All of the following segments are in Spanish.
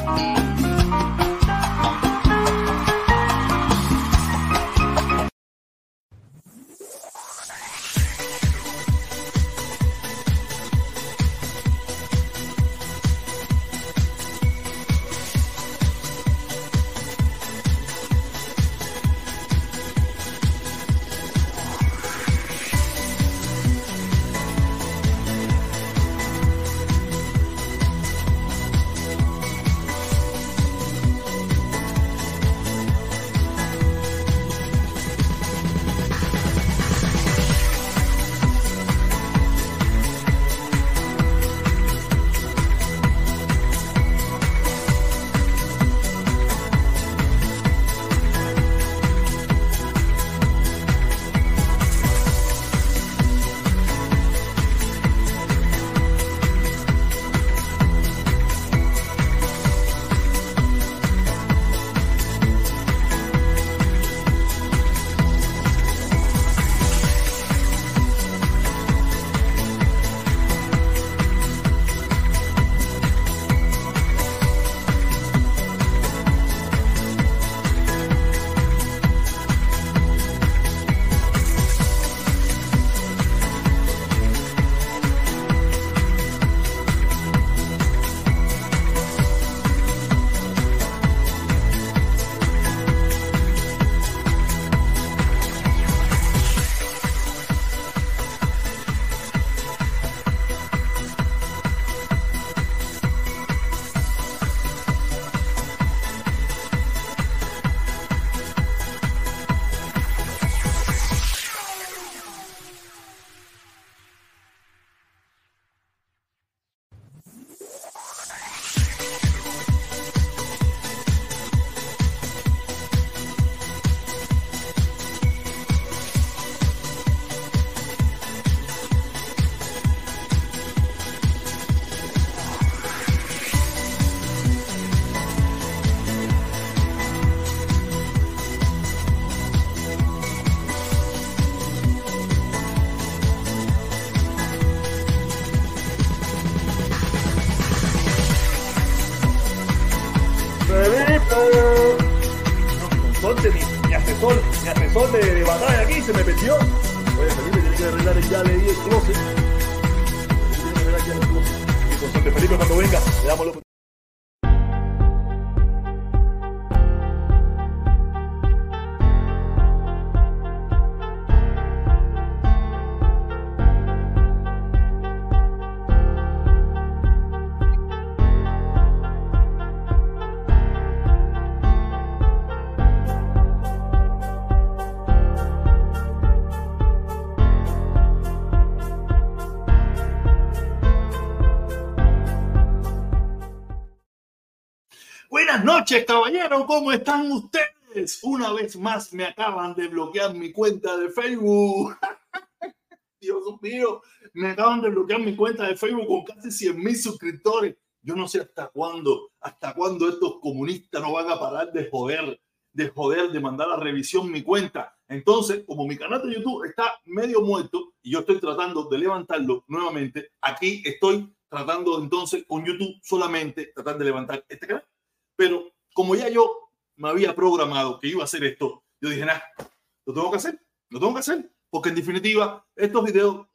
you garrezón de, de, batalla aquí se me metió. Oye, Felipe tiene que arreglar ya leí el closet. Tiene que arreglar ya el closet. Y con Felipe cuando venga, le damos los noches, caballero. ¿Cómo están ustedes? Una vez más me acaban de bloquear mi cuenta de Facebook. Dios mío, me acaban de bloquear mi cuenta de Facebook con casi 100 mil suscriptores. Yo no sé hasta cuándo, hasta cuándo estos comunistas no van a parar de joder, de joder, de mandar a revisión mi cuenta. Entonces, como mi canal de YouTube está medio muerto y yo estoy tratando de levantarlo nuevamente, aquí estoy tratando entonces con YouTube solamente tratar de levantar este canal. Pero como ya yo me había programado que iba a hacer esto, yo dije, nada, lo tengo que hacer, lo tengo que hacer, porque en definitiva, estos videos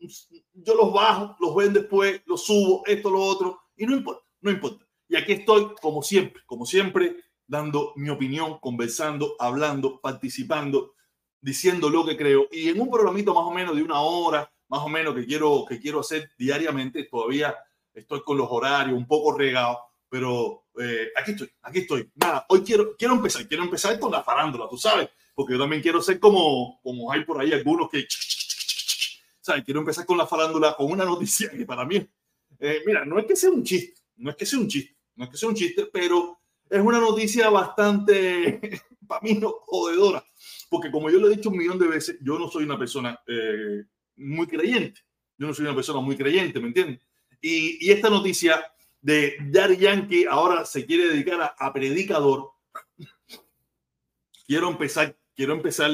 yo los bajo, los ven después, los subo, esto, lo otro, y no importa, no importa. Y aquí estoy, como siempre, como siempre, dando mi opinión, conversando, hablando, participando, diciendo lo que creo. Y en un programito más o menos de una hora, más o menos que quiero, que quiero hacer diariamente, todavía estoy con los horarios un poco regados, pero eh, aquí estoy, aquí estoy. Nada, hoy quiero, quiero empezar, quiero empezar con la farándula, tú sabes, porque yo también quiero ser como, como hay por ahí algunos que, ¿sabes? Quiero empezar con la farándula con una noticia que para mí, eh, mira, no es que sea un chiste, no es que sea un chiste, no es que sea un chiste, pero es una noticia bastante, para mí, no, jodedora, porque como yo lo he dicho un millón de veces, yo no soy una persona eh, muy creyente, yo no soy una persona muy creyente, ¿me entiendes? Y, y esta noticia de Daddy Yankee ahora se quiere dedicar a, predicador, quiero empezar, quiero empezar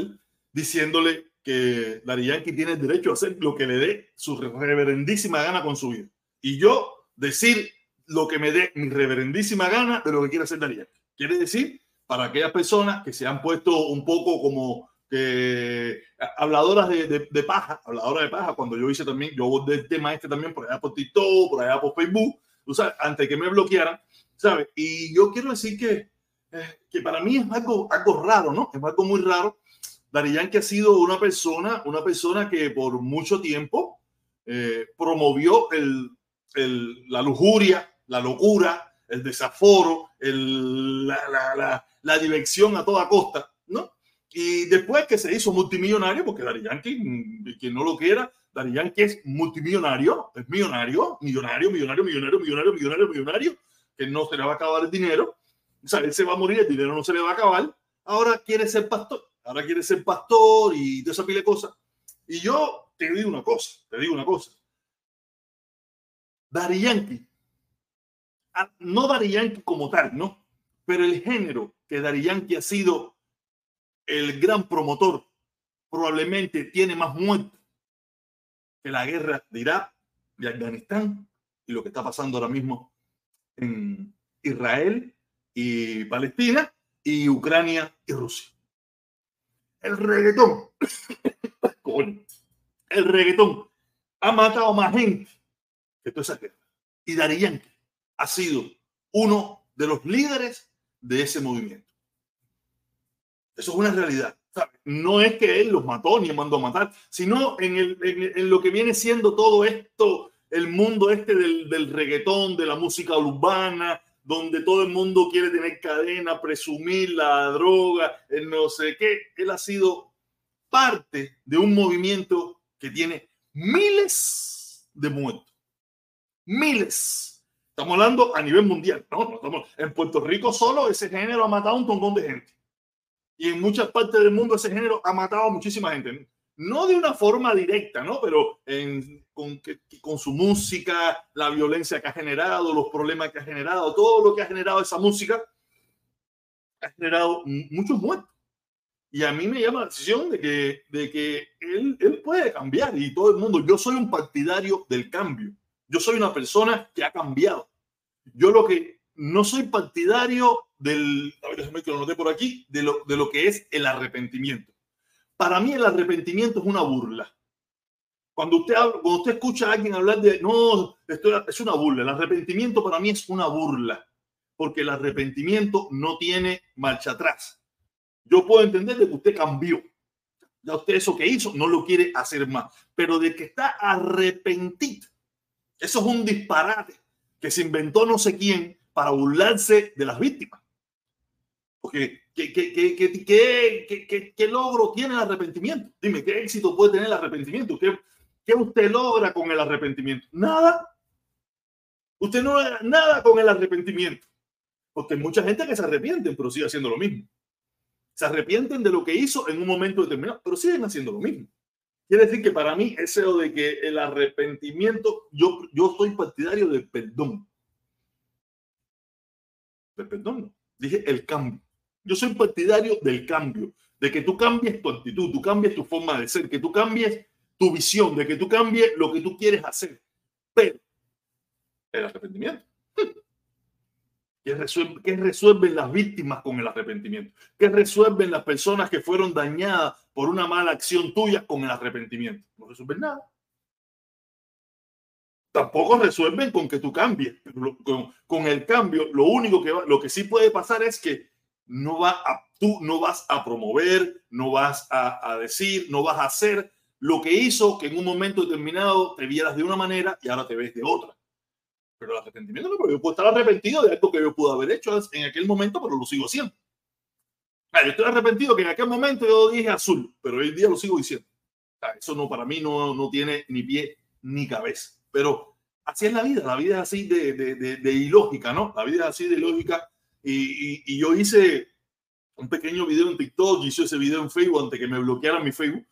diciéndole que Daddy Yankee tiene el derecho a hacer lo que le dé su reverendísima gana con su vida. Y yo decir lo que me dé mi reverendísima gana de lo que quiere hacer Darían. Quiere decir, para aquellas personas que se han puesto un poco como que habladoras de, de, paja, habladoras de paja, cuando yo hice también, yo abordé el tema este también por allá por TikTok, por allá por Facebook, tú sabes, antes que me bloquearan, ¿sabes? Y yo quiero decir que, eh, que para mí es algo, algo raro, ¿no? Es algo muy raro. Darían que ha sido una persona, una persona que por mucho tiempo eh, promovió el, el, la lujuria, la locura, el desaforo, el, la, la, la, la, diversión a toda costa. Y después que se hizo multimillonario, porque Dari Yankee, mm, quien no lo quiera, Dari Yankee es multimillonario, es millonario, millonario, millonario, millonario, millonario, millonario, millonario, que no se le va a acabar el dinero, o sea, él se va a morir, el dinero no se le va a acabar, ahora quiere ser pastor, ahora quiere ser pastor y de esa pile de cosas. Y yo te digo una cosa, te digo una cosa. Dari Yankee, ah, no Dari Yankee como tal, ¿no? Pero el género que Dari Yankee ha sido el gran promotor probablemente tiene más muertes que la guerra de Irak, de Afganistán y lo que está pasando ahora mismo en Israel y Palestina y Ucrania y Rusia. El reggaetón, el reggaetón ha matado más gente que toda esa guerra. Y Dari Yankee ha sido uno de los líderes de ese movimiento. Eso es una realidad. No es que él los mató ni mandó a matar, sino en, el, en, lo que viene siendo todo esto, el mundo este del, del, reggaetón, de la música urbana, donde todo el mundo quiere tener cadena, presumir la droga, el no sé qué. Él ha sido parte de un movimiento que tiene miles de muertos. Miles. Estamos hablando a nivel mundial. ¿no? Estamos, en Puerto Rico solo ese género ha matado un montón de gente y en muchas partes del mundo ese género ha matado a muchísima gente. No de una forma directa, ¿no? Pero con, con su música, la violencia que ha generado, los problemas que ha generado, todo lo que ha generado esa música, ha generado muchos muertos. Y a mí me llama la decisión de que, de que él, él puede cambiar y todo el mundo. Yo soy un partidario del cambio. Yo soy una persona que ha cambiado. Yo lo que no soy partidario del, a ver, que lo noté por aquí, de lo, de lo que es el arrepentimiento. Para mí el arrepentimiento es una burla. Cuando usted, cuando usted escucha a alguien hablar de, no, esto es una burla. El arrepentimiento para mí es una burla, porque el arrepentimiento no tiene marcha atrás. Yo puedo entender de que usted cambió. Ya usted eso que hizo no lo quiere hacer más, pero de que está arrepentido. Eso es un disparate que se inventó no sé quién para burlarse de las víctimas. Porque, ¿qué, qué, qué, logro tiene el arrepentimiento? Dime, ¿qué éxito puede tener el arrepentimiento? ¿Qué, qué usted logra con el arrepentimiento? Nada. Usted no logra nada con el arrepentimiento. Porque hay mucha gente que se arrepiente, pero sigue haciendo lo mismo. Se arrepienten de lo que hizo en un momento determinado, pero siguen haciendo lo mismo. Quiere decir que para mí, eso de que el arrepentimiento, yo, yo soy partidario del perdón. Del perdón, dije el cambio. Yo soy partidario del cambio, de que tú cambies tu actitud, tú cambies tu forma de ser, que tú cambies tu visión, de que tú cambies lo que tú quieres hacer. Pero el arrepentimiento. ¿Qué, resuelven las víctimas con el arrepentimiento? ¿Qué resuelven las personas que fueron dañadas por una mala acción tuya con el arrepentimiento? No resuelven nada. Tampoco resuelven con que tú cambies. Con, con el cambio, lo único que lo que sí puede pasar es que no va a, tú no vas a promover, no vas a, a, decir, no vas a hacer lo que hizo que en un momento determinado te vieras de una manera y ahora te ves de otra. Pero el arrepentimiento no, yo puedo estar arrepentido de algo que yo pude haber hecho en aquel momento, pero lo sigo haciendo. yo estoy arrepentido que en aquel momento yo dije azul, pero hoy día lo sigo diciendo. eso no, para mí no, no tiene ni pie ni cabeza. Pero así es la vida, la vida es así de, de, de, de ilógica, ¿no? La vida es así de ilógica y, yo hice un pequeño video en TikTok, hice ese video en Facebook antes que me bloquearan mi Facebook.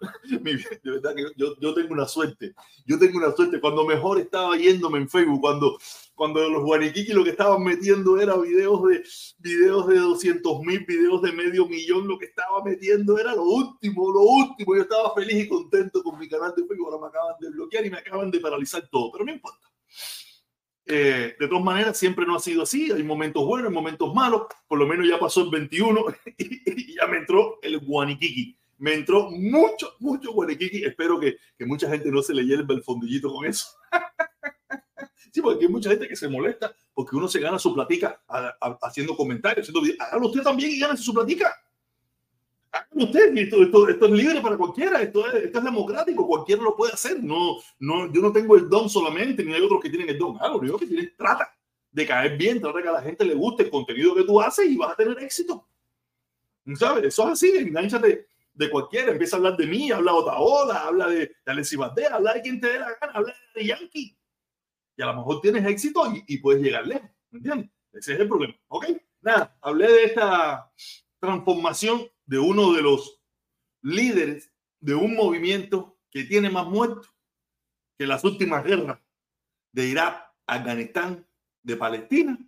de verdad que yo, yo, tengo una suerte. Yo tengo una suerte. Cuando mejor estaba yéndome en Facebook, cuando, cuando los guaniquiqui lo que estaban metiendo era videos de videos de 200 mil, videos de medio millón, lo que estaba metiendo era lo último, lo último. Yo estaba feliz y contento con mi canal de Facebook. Ahora me acaban de bloquear y me acaban de paralizar todo, pero no importa. Eh, de todas maneras, siempre no ha sido así. Hay momentos buenos, hay momentos malos. Por lo menos ya pasó el 21 y, ya me entró el guaniquiqui. Me entró mucho, mucho guaniquiqui. Espero que, que mucha gente no se le hierva el fondillito con eso. sí, porque hay mucha gente que se molesta porque uno se gana su platica haciendo comentarios. Haciendo Hágalo usted también y gánese su platica. Hágalo usted. Esto, esto, esto, es libre para cualquiera. Esto es, esto es democrático. Cualquiera lo puede hacer. No, no, yo no tengo el don solamente, ni hay otros que tienen el don. Algo lo que tienes, trata de caer bien, trata de que a la gente le guste el contenido que tú haces y vas a tener éxito. ¿Sabes? Eso es así. Enganchate de cualquiera. Empieza a hablar de mí, habla de Otaola, habla de, de Alexis habla de quien te dé la gana, habla de Yankee y a lo mejor tienes éxito y, puedes llegar lejos. ¿Entiendes? Ese es el problema. ¿Ok? Nada, hablé de esta transformación de uno de los líderes de un movimiento que tiene más muertos que las últimas guerras de Irak, Afganistán, de Palestina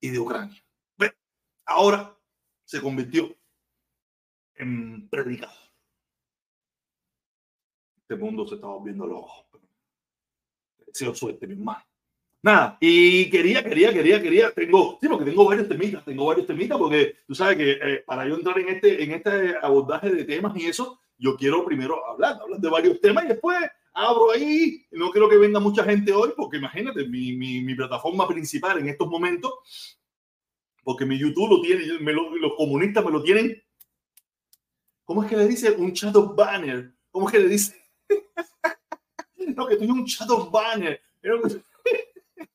y de Ucrania. Ahora se convirtió en predicador. Este mundo se está volviendo loco. Deseo suerte, mi hermano. Nada, y quería, quería, quería, quería, tengo, sí, porque tengo varios temitas, tengo varios temitas, porque tú sabes que eh, para yo entrar en este, en este abordaje de temas y eso, yo quiero primero hablar, hablar de varios temas y después abro ahí, no quiero que venga mucha gente hoy, porque imagínate, mi, mi, mi plataforma principal en estos momentos, porque mi YouTube lo tiene, me lo, los comunistas me lo tienen, ¿cómo es que le dice? Un shadow banner, ¿cómo es que le dice? no, que tiene un shadow banner.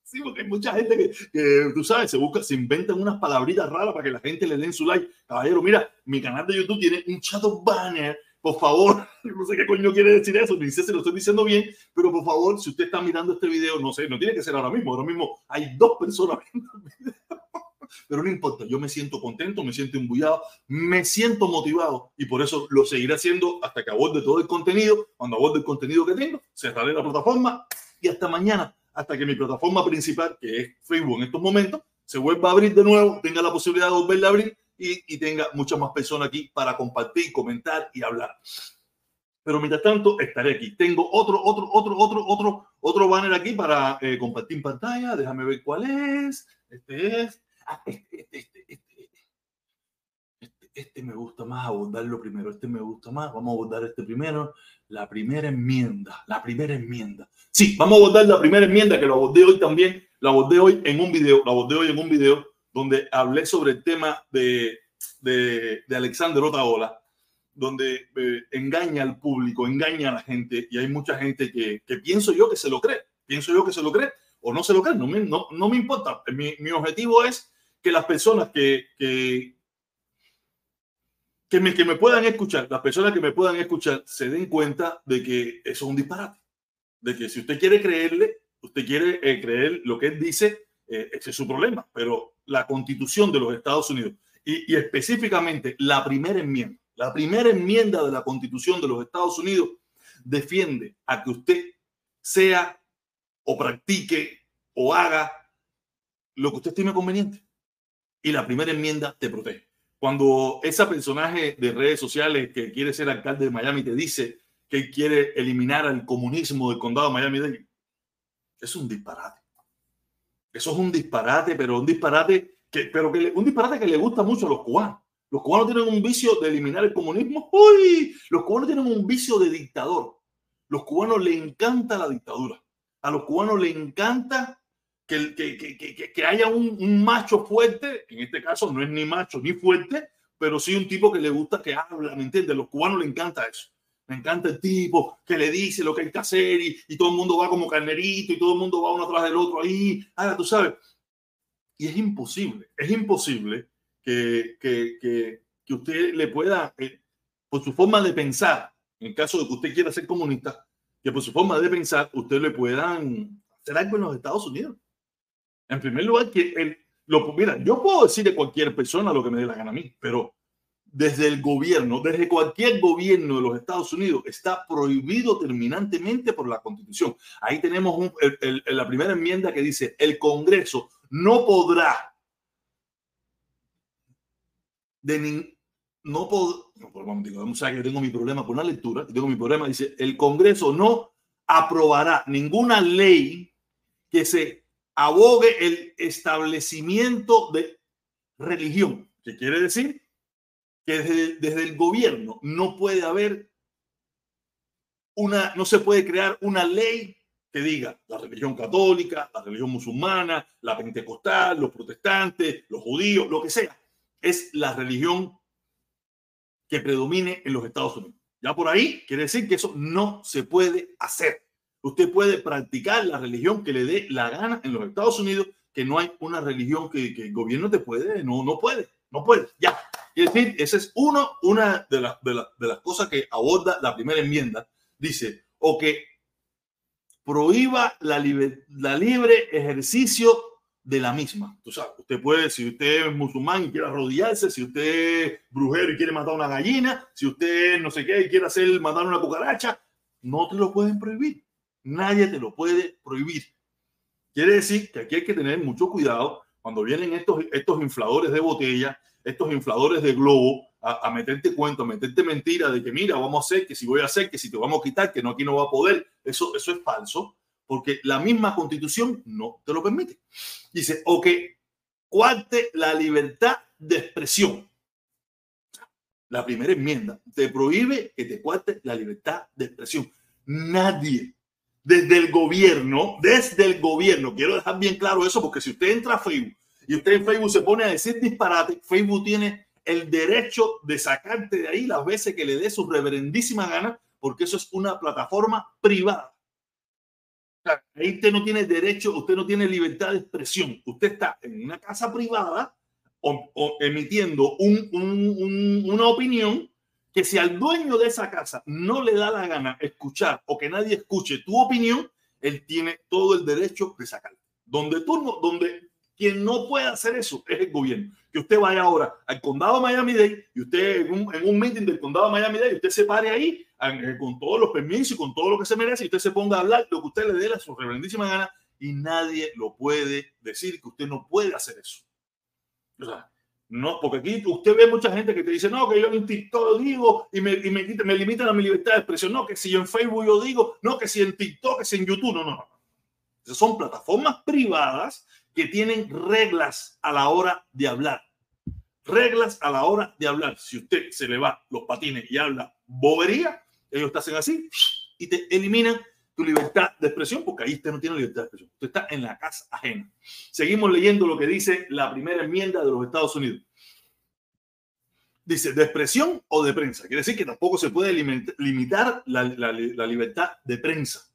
Sí, porque hay mucha gente que, tú sabes, se busca, se inventan unas palabritas raras para que la gente le den su like. Caballero, mira, mi canal de YouTube tiene un chat banner. Por favor, no sé qué coño quiere decir eso, ni sé si lo estoy diciendo bien, pero por favor, si usted está mirando este video, no sé, no tiene que ser ahora mismo, ahora mismo hay dos personas viendo el video. Pero no importa, yo me siento contento, me siento embullado, me siento motivado y por eso lo seguiré haciendo hasta que aborde todo el contenido. Cuando aborde el contenido que tengo, cerraré la plataforma y hasta mañana hasta que mi plataforma principal, que es Facebook en estos momentos, se vuelva a abrir de nuevo, tenga la posibilidad de volverla a abrir y, tenga muchas más personas aquí para compartir, comentar y hablar. Pero mientras tanto, estaré aquí. Tengo otro, otro, otro, otro, otro, otro banner aquí para eh, compartir pantalla. Déjame ver cuál es. Este es. Ah, este, este, este, este, me gusta más abordarlo primero. Este me gusta más. Vamos a abordar este primero la primera enmienda, la primera enmienda. Sí, vamos a abordar la primera enmienda que lo abordé hoy también, lo abordé hoy en un video, lo abordé hoy en un video donde hablé sobre el tema de, de, de Alexander Otaola, donde eh, engaña al público, engaña a la gente y hay mucha gente que, que, pienso yo que se lo cree, pienso yo que se lo cree o no se lo cree, no me, no, no me importa. Mi, mi objetivo es que las personas que, que, que me, que me puedan escuchar, las personas que me puedan escuchar, se den cuenta de que eso es un disparate. De que si usted quiere creerle, usted quiere eh, creer lo que él dice, eh, ese es su problema. Pero la constitución de los Estados Unidos y, y específicamente la primera enmienda, la primera enmienda de la constitución de los Estados Unidos defiende a que usted sea o practique o haga lo que usted estime conveniente. Y la primera enmienda te protege. Cuando ese personaje de redes sociales que quiere ser alcalde de Miami te dice que quiere eliminar el comunismo del condado de Miami, es un disparate. Eso es un disparate, pero un disparate que, pero que un disparate que le gusta mucho a los cubanos. Los cubanos tienen un vicio de eliminar el comunismo. ¡Uy! Los cubanos tienen un vicio de dictador. Los cubanos le encanta la dictadura. A los cubanos le encanta que, que, que, que haya un, un, macho fuerte, en este caso no es ni macho ni fuerte, pero sí un tipo que le gusta que habla, ¿me entiendes? A los cubanos le encanta eso. Me encanta el tipo que le dice lo que hay que hacer y, y todo el mundo va como carnerito y todo el mundo va uno atrás del otro ahí. Ahora, tú sabes. Y es imposible, es imposible que, que, que, que usted le pueda, eh, por su forma de pensar, en caso de que usted quiera ser comunista, que por su forma de pensar usted le puedan hacer algo en los Estados Unidos. En primer lugar, que el, lo, mira, yo puedo decir de cualquier persona lo que me dé la gana a mí, pero desde el gobierno, desde cualquier gobierno de los Estados Unidos, está prohibido terminantemente por la Constitución. Ahí tenemos la primera enmienda que dice, el Congreso no podrá de ni, no podrá, no, vamos a que tengo mi problema con la lectura, tengo mi problema, dice, el Congreso no aprobará ninguna ley que se abogue el establecimiento de religión, que quiere decir que desde, desde, el gobierno no puede haber una, no se puede crear una ley que diga la religión católica, la religión musulmana, la pentecostal, los protestantes, los judíos, lo que sea. Es la religión que predomine en los Estados Unidos. Ya por ahí quiere decir que eso no se puede hacer. Usted puede practicar la religión que le dé la gana en los Estados Unidos, que no hay una religión que, el gobierno te puede, no, no puede, no puede. Ya. Es decir, esa es una de, las cosas que aborda la primera enmienda. Dice, o que prohíba la libre ejercicio de la misma. Tú sabes, usted puede, si usted es musulmán y quiere arrodillarse, si usted es brujero y quiere matar una gallina, si usted no sé qué y quiere hacer matar una cucaracha, no te lo pueden prohibir. Nadie te lo puede prohibir. Quiere decir que aquí hay que tener mucho cuidado cuando vienen estos, estos infladores de botella, estos infladores de globo, a, a, meterte cuento, a meterte mentira de que mira, vamos a hacer, que si voy a hacer, que si te vamos a quitar, que no aquí no va a poder. Eso, eso es falso porque la misma constitución no te lo permite. Dice, o que cuarte la libertad de expresión. La primera enmienda te prohíbe que te cuarte la libertad de expresión. Nadie, desde el gobierno, desde el gobierno, quiero dejar bien claro eso, porque si usted entra a Facebook y usted en Facebook se pone a decir disparate, Facebook tiene el derecho de sacarte de ahí las veces que le dé su reverendísima gana, porque eso es una plataforma privada ahí usted no tiene derecho, usted no tiene libertad de expresión. Usted está en una casa privada o, o emitiendo un, un, un, una opinión que si al dueño de esa casa no le da la gana escuchar o que nadie escuche tu opinión, él tiene todo el derecho de sacarla. Donde tú no, donde quien no puede hacer eso es el gobierno. Que usted vaya ahora al condado de Miami-Dade y usted en un, en un meeting del condado de Miami-Dade, usted se pare ahí eh, con todos los permisos y con todo lo que se merece y usted se ponga a hablar lo que usted le dé a su reverendísima gana y nadie lo puede decir que usted no puede hacer eso. No, porque aquí usted ve mucha gente que te dice, no, que yo en TikTok digo y me, y me, me limitan a libertad de expresión. No, que si yo en Facebook yo digo, no, que si en TikTok, que si en YouTube, no, no, no. Esas son plataformas privadas que tienen reglas a la hora de hablar. Reglas a la hora de hablar. Si usted se le va los patines y habla bobería, ellos te hacen así y te eliminan tu libertad de expresión porque ahí usted no tiene libertad de expresión. Usted está en la casa ajena. Seguimos leyendo lo que dice la primera enmienda de los Estados Unidos. Dice, de expresión o de prensa. Quiere decir que tampoco se puede limitar la, libertad de prensa.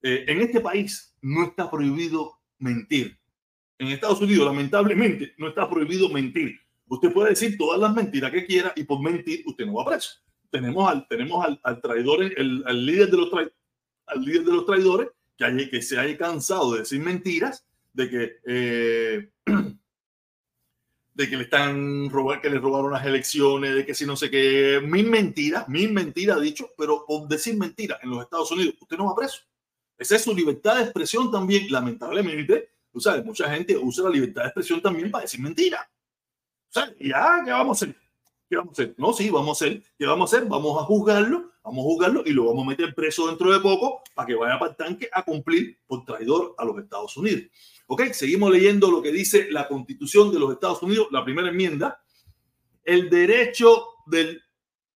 Eh, en este país no está prohibido mentir en Estados Unidos, lamentablemente, no está prohibido mentir. Usted puede decir todas las mentiras que quiera y por mentir usted no va preso. Tenemos al, tenemos al, al traidor, el, al, líder de los al líder de los traidores que, hay, que se haya cansado de decir mentiras, de que, eh, de que le están que le robaron las elecciones, de que si no sé qué, mil mentiras, mil mentiras dicho, pero por decir mentiras en los Estados Unidos usted no va preso. Esa es su libertad de expresión también, lamentablemente Tú sabes, mucha gente usa la libertad de expresión también para decir mentira. O sea, ya, ¿qué vamos a hacer? ¿Qué vamos a hacer? No, sí, vamos a hacer. ¿Qué vamos a hacer? Vamos a juzgarlo, vamos a juzgarlo y lo vamos a meter preso dentro de poco para que vaya para el tanque a cumplir por traidor a los Estados Unidos. Ok, seguimos leyendo lo que dice la constitución de los Estados Unidos, la primera enmienda. El derecho del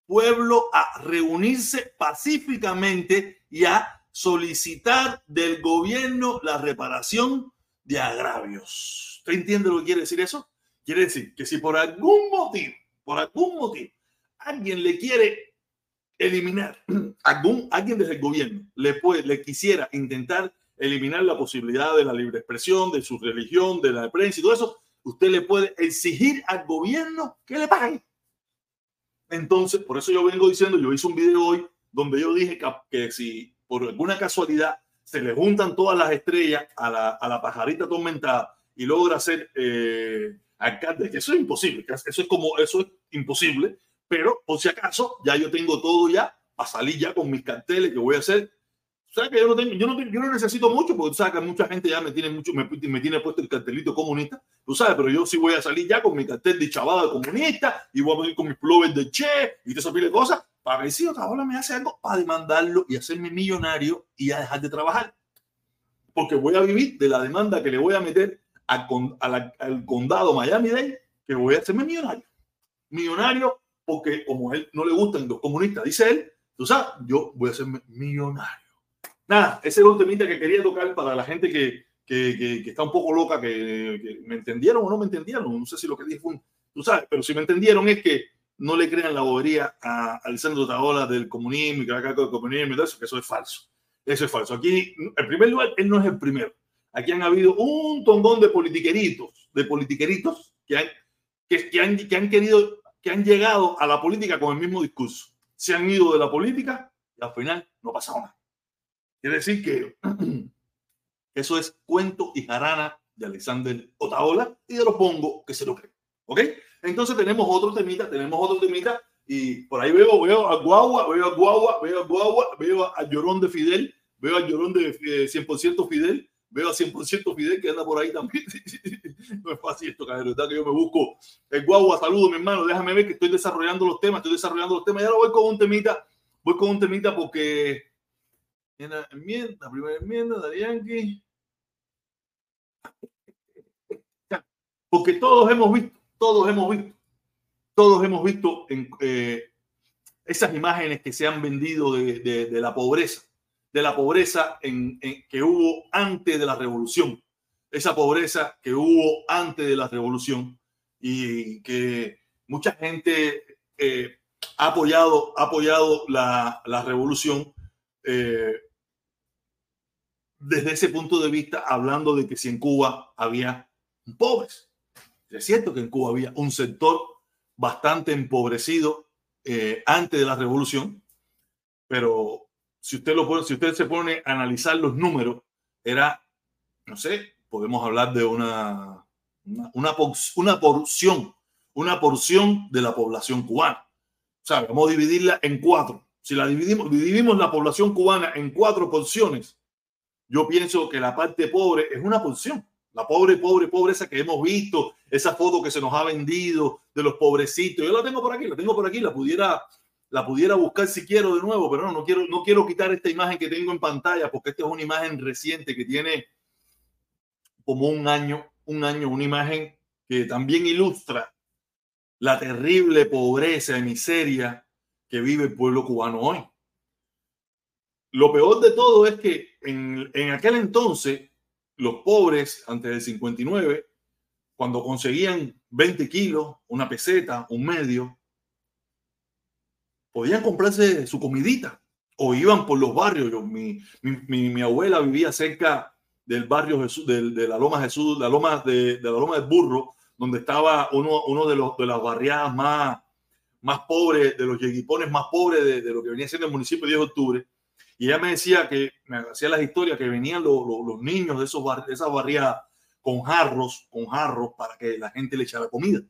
pueblo a reunirse pacíficamente y a solicitar del gobierno la reparación de agravios. ¿Usted entiende lo que quiere decir eso? Quiere decir que si por algún motivo, por algún motivo, alguien le quiere eliminar, algún, alguien desde el gobierno le, puede, le quisiera intentar eliminar la posibilidad de la libre expresión, de su religión, de la prensa y todo eso, usted le puede exigir al gobierno que le pague. Entonces, por eso yo vengo diciendo, yo hice un video hoy donde yo dije que, si por alguna casualidad se le juntan todas las estrellas a la, a la pajarita atormentada y logra ser eh, alcalde, que eso es imposible, eso es como, eso es imposible, pero por si acaso ya yo tengo todo ya a salir ya con mis carteles que voy a hacer. O sea que yo no, tengo, yo, no yo no necesito mucho porque tú sabes que mucha gente ya me tiene mucho, me, me, tiene puesto el cartelito comunista, tú sabes, pero yo sí voy a salir ya con mi cartel de chavada comunista y voy a venir con mis plovers de Che y te esa de cosas para ver si otra me hace algo para demandarlo y hacerme millonario y a dejar de trabajar. porque voy a vivir de la demanda que le voy a meter al condado Miami-Dade, que voy a hacerme millonario. Millonario porque como él no le gustan los comunistas, dice él, tú sabes, yo voy a ser millonario. Nada, ese es el temita que quería tocar para la gente que, que, que, está un poco loca, que, me entendieron o no me entendieron, no sé si lo que dije fue un, tú sabes, pero si me entendieron es que no le crean la bobería a Alessandro Taola del comunismo que del comunismo y eso, que eso es falso. Eso es falso. Aquí, en primer lugar, él no es el primero. Aquí han habido un tongón de politiqueritos, de politiqueritos que han, que, que han, que han querido que han llegado a la política con el mismo discurso. Se han ido de la política y al final no ha pasado nada. Quiere decir que eso es cuento y jarana de Alexander Otaola y de los pongo que se lo creen. ¿Ok? Entonces tenemos otro temita, tenemos otro temita y por ahí veo, veo a Guagua, veo a Guagua, veo a Guagua, veo a Llorón de Fidel, veo a Llorón de 100% Fidel veo a 100% Fidel que anda por ahí también. no es fácil esto, cabrón. que yo me busco el guagua. Saludo, mi hermano. Déjame ver que estoy desarrollando los temas. Estoy desarrollando los temas. Y ahora voy con un temita. Voy con un temita porque. La enmienda, la primera enmienda, Darianki. Porque todos hemos visto, todos hemos visto, todos hemos visto en, eh, esas imágenes que se han vendido de, de la pobreza de la pobreza en, que hubo antes de la revolución, esa pobreza que hubo antes de la revolución y que mucha gente eh, ha apoyado, ha apoyado la, la revolución eh, desde ese punto de vista, hablando de que si en Cuba había pobres. Es cierto que en Cuba había un sector bastante empobrecido eh, antes de la revolución, pero si usted, lo pone, si usted se pone a analizar los números, era, no sé, podemos hablar de una, una, una, porción, una porción de la población cubana. O sea, vamos a dividirla en cuatro. Si la dividimos, dividimos la población cubana en cuatro porciones, yo pienso que la parte pobre es una porción. La pobre, pobre, pobreza que hemos visto, esa foto que se nos ha vendido de los pobrecitos. Yo la tengo por aquí, la tengo por aquí, la pudiera la pudiera buscar si quiero de nuevo, pero no, no quiero, no quiero quitar esta imagen que tengo en pantalla porque esta es una imagen reciente que tiene como un año, un año, una imagen que también ilustra la terrible pobreza y miseria que vive el pueblo cubano hoy. Lo peor de todo es que en, en aquel entonces los pobres, antes del 59, cuando conseguían 20 kilos, una peseta, un medio, podían comprarse su comidita o iban por los barrios. Mi, mi, mi, abuela vivía cerca del barrio Jesús, de, la Loma Jesús, la Loma de, la Loma del Burro, donde estaba uno, uno de, los, de las barriadas más, más pobres, de los yeguipones más pobres de, lo que venía siendo el municipio de 10 de octubre. Y ella me decía que, me hacía las historias que venían los, los, niños de, esos de esas barriadas con jarros, con jarros para que la gente le echara comida.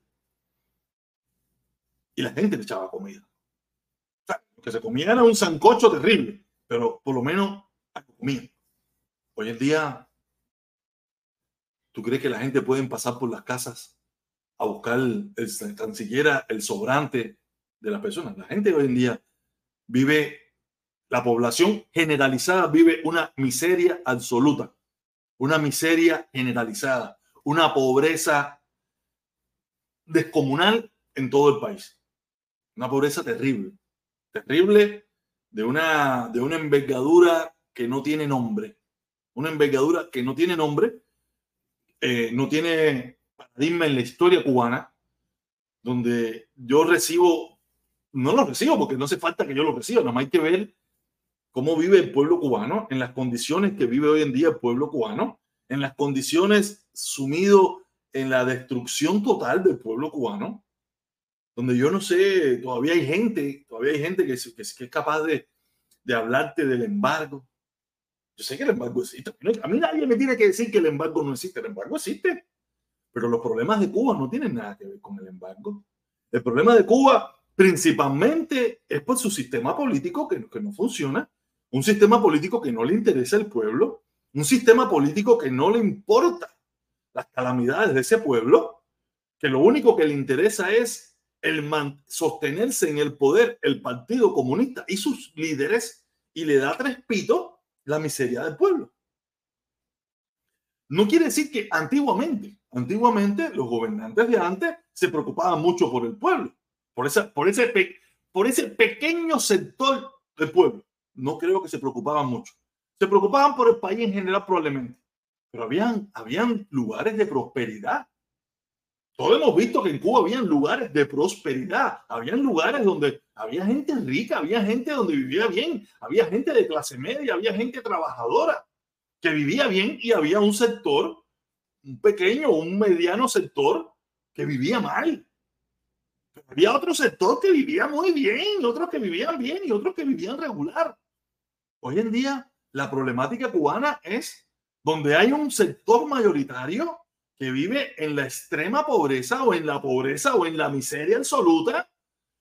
Y la gente le echaba comida que se comía era un sancocho terrible, pero por lo menos comía. Hoy en día, ¿tú crees que la gente puede pasar por las casas a buscar el, siquiera el sobrante de las personas? La gente hoy en día vive, la población generalizada vive una miseria absoluta, una miseria generalizada, una pobreza descomunal en todo el país, una pobreza terrible terrible de una, de una envergadura que no tiene nombre. Una envergadura que no tiene nombre, eh, no tiene paradigma en la historia cubana, donde yo recibo, no lo recibo porque no hace falta que yo lo reciba, nada más hay que ver cómo vive el pueblo cubano, en las condiciones que vive hoy en día el pueblo cubano, en las condiciones sumido en la destrucción total del pueblo cubano, donde yo no sé, todavía hay gente, todavía hay gente que, que, que es capaz de, de, hablarte del embargo. Yo sé que el embargo existe. A mí nadie me tiene que decir que el embargo no existe. El embargo existe. Pero los problemas de Cuba no tienen nada que ver con el embargo. El problema de Cuba principalmente es por su sistema político que, que no funciona. Un sistema político que no le interesa al pueblo. Un sistema político que no le importa las calamidades de ese pueblo. Que lo único que le interesa es el sostenerse en el poder el Partido Comunista y sus líderes y le da tres pitos la miseria del pueblo. No quiere decir que antiguamente, antiguamente los gobernantes de antes se preocupaban mucho por el pueblo, por, esa, por, ese, por ese pequeño sector del pueblo. No creo que se preocupaban mucho. Se preocupaban por el país en general probablemente, pero habían, habían lugares de prosperidad. Todos hemos visto que en Cuba habían lugares de prosperidad, habían lugares donde había gente rica, había gente donde vivía bien, había gente de clase media, había gente trabajadora que vivía bien y había un sector, un pequeño, un mediano sector que vivía mal. había otro sector que vivía muy bien, otros que vivían bien y otros que vivían regular. Hoy en día la problemática cubana es donde hay un sector mayoritario que vive en la extrema pobreza o en la pobreza o en la miseria absoluta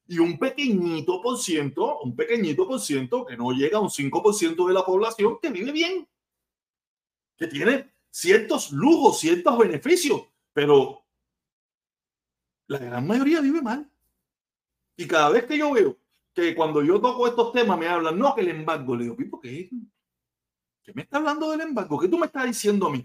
y un pequeñito por ciento, un pequeñito por ciento que no llega a un 5% de la población que vive bien, que tiene ciertos lujos, ciertos beneficios, pero la gran mayoría vive mal. Y cada vez que yo veo que cuando yo toco estos temas me hablan, no, que el embargo, le digo, ¿por qué? ¿Qué me está hablando del embargo? ¿Qué tú me estás diciendo a mí?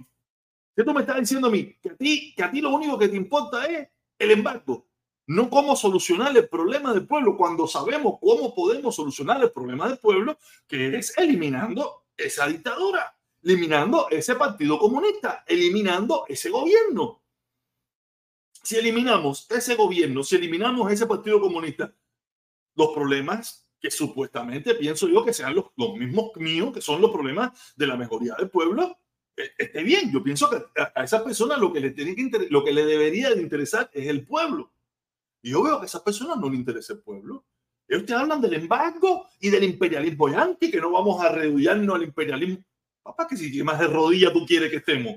¿Qué tú me estás diciendo a mí? Que a ti, que a ti lo único que te importa es el embargo, no cómo solucionar el problema del pueblo cuando sabemos cómo podemos solucionar el problema del pueblo, que es eliminando esa dictadura, eliminando ese partido comunista, eliminando ese gobierno. Si eliminamos ese gobierno, si eliminamos ese partido comunista, los problemas que supuestamente pienso yo que sean los, los mismos míos, que son los problemas de la mejoría del pueblo, esté bien. Yo pienso que a, esas personas lo que le, tiene que lo que debería de interesar es el pueblo. Y yo veo que a esas personas no le interesa el pueblo. Ellos te hablan del embargo y del imperialismo yanqui, que no vamos a reducirnos al imperialismo. Papá, que si más de rodillas tú quieres que estemos.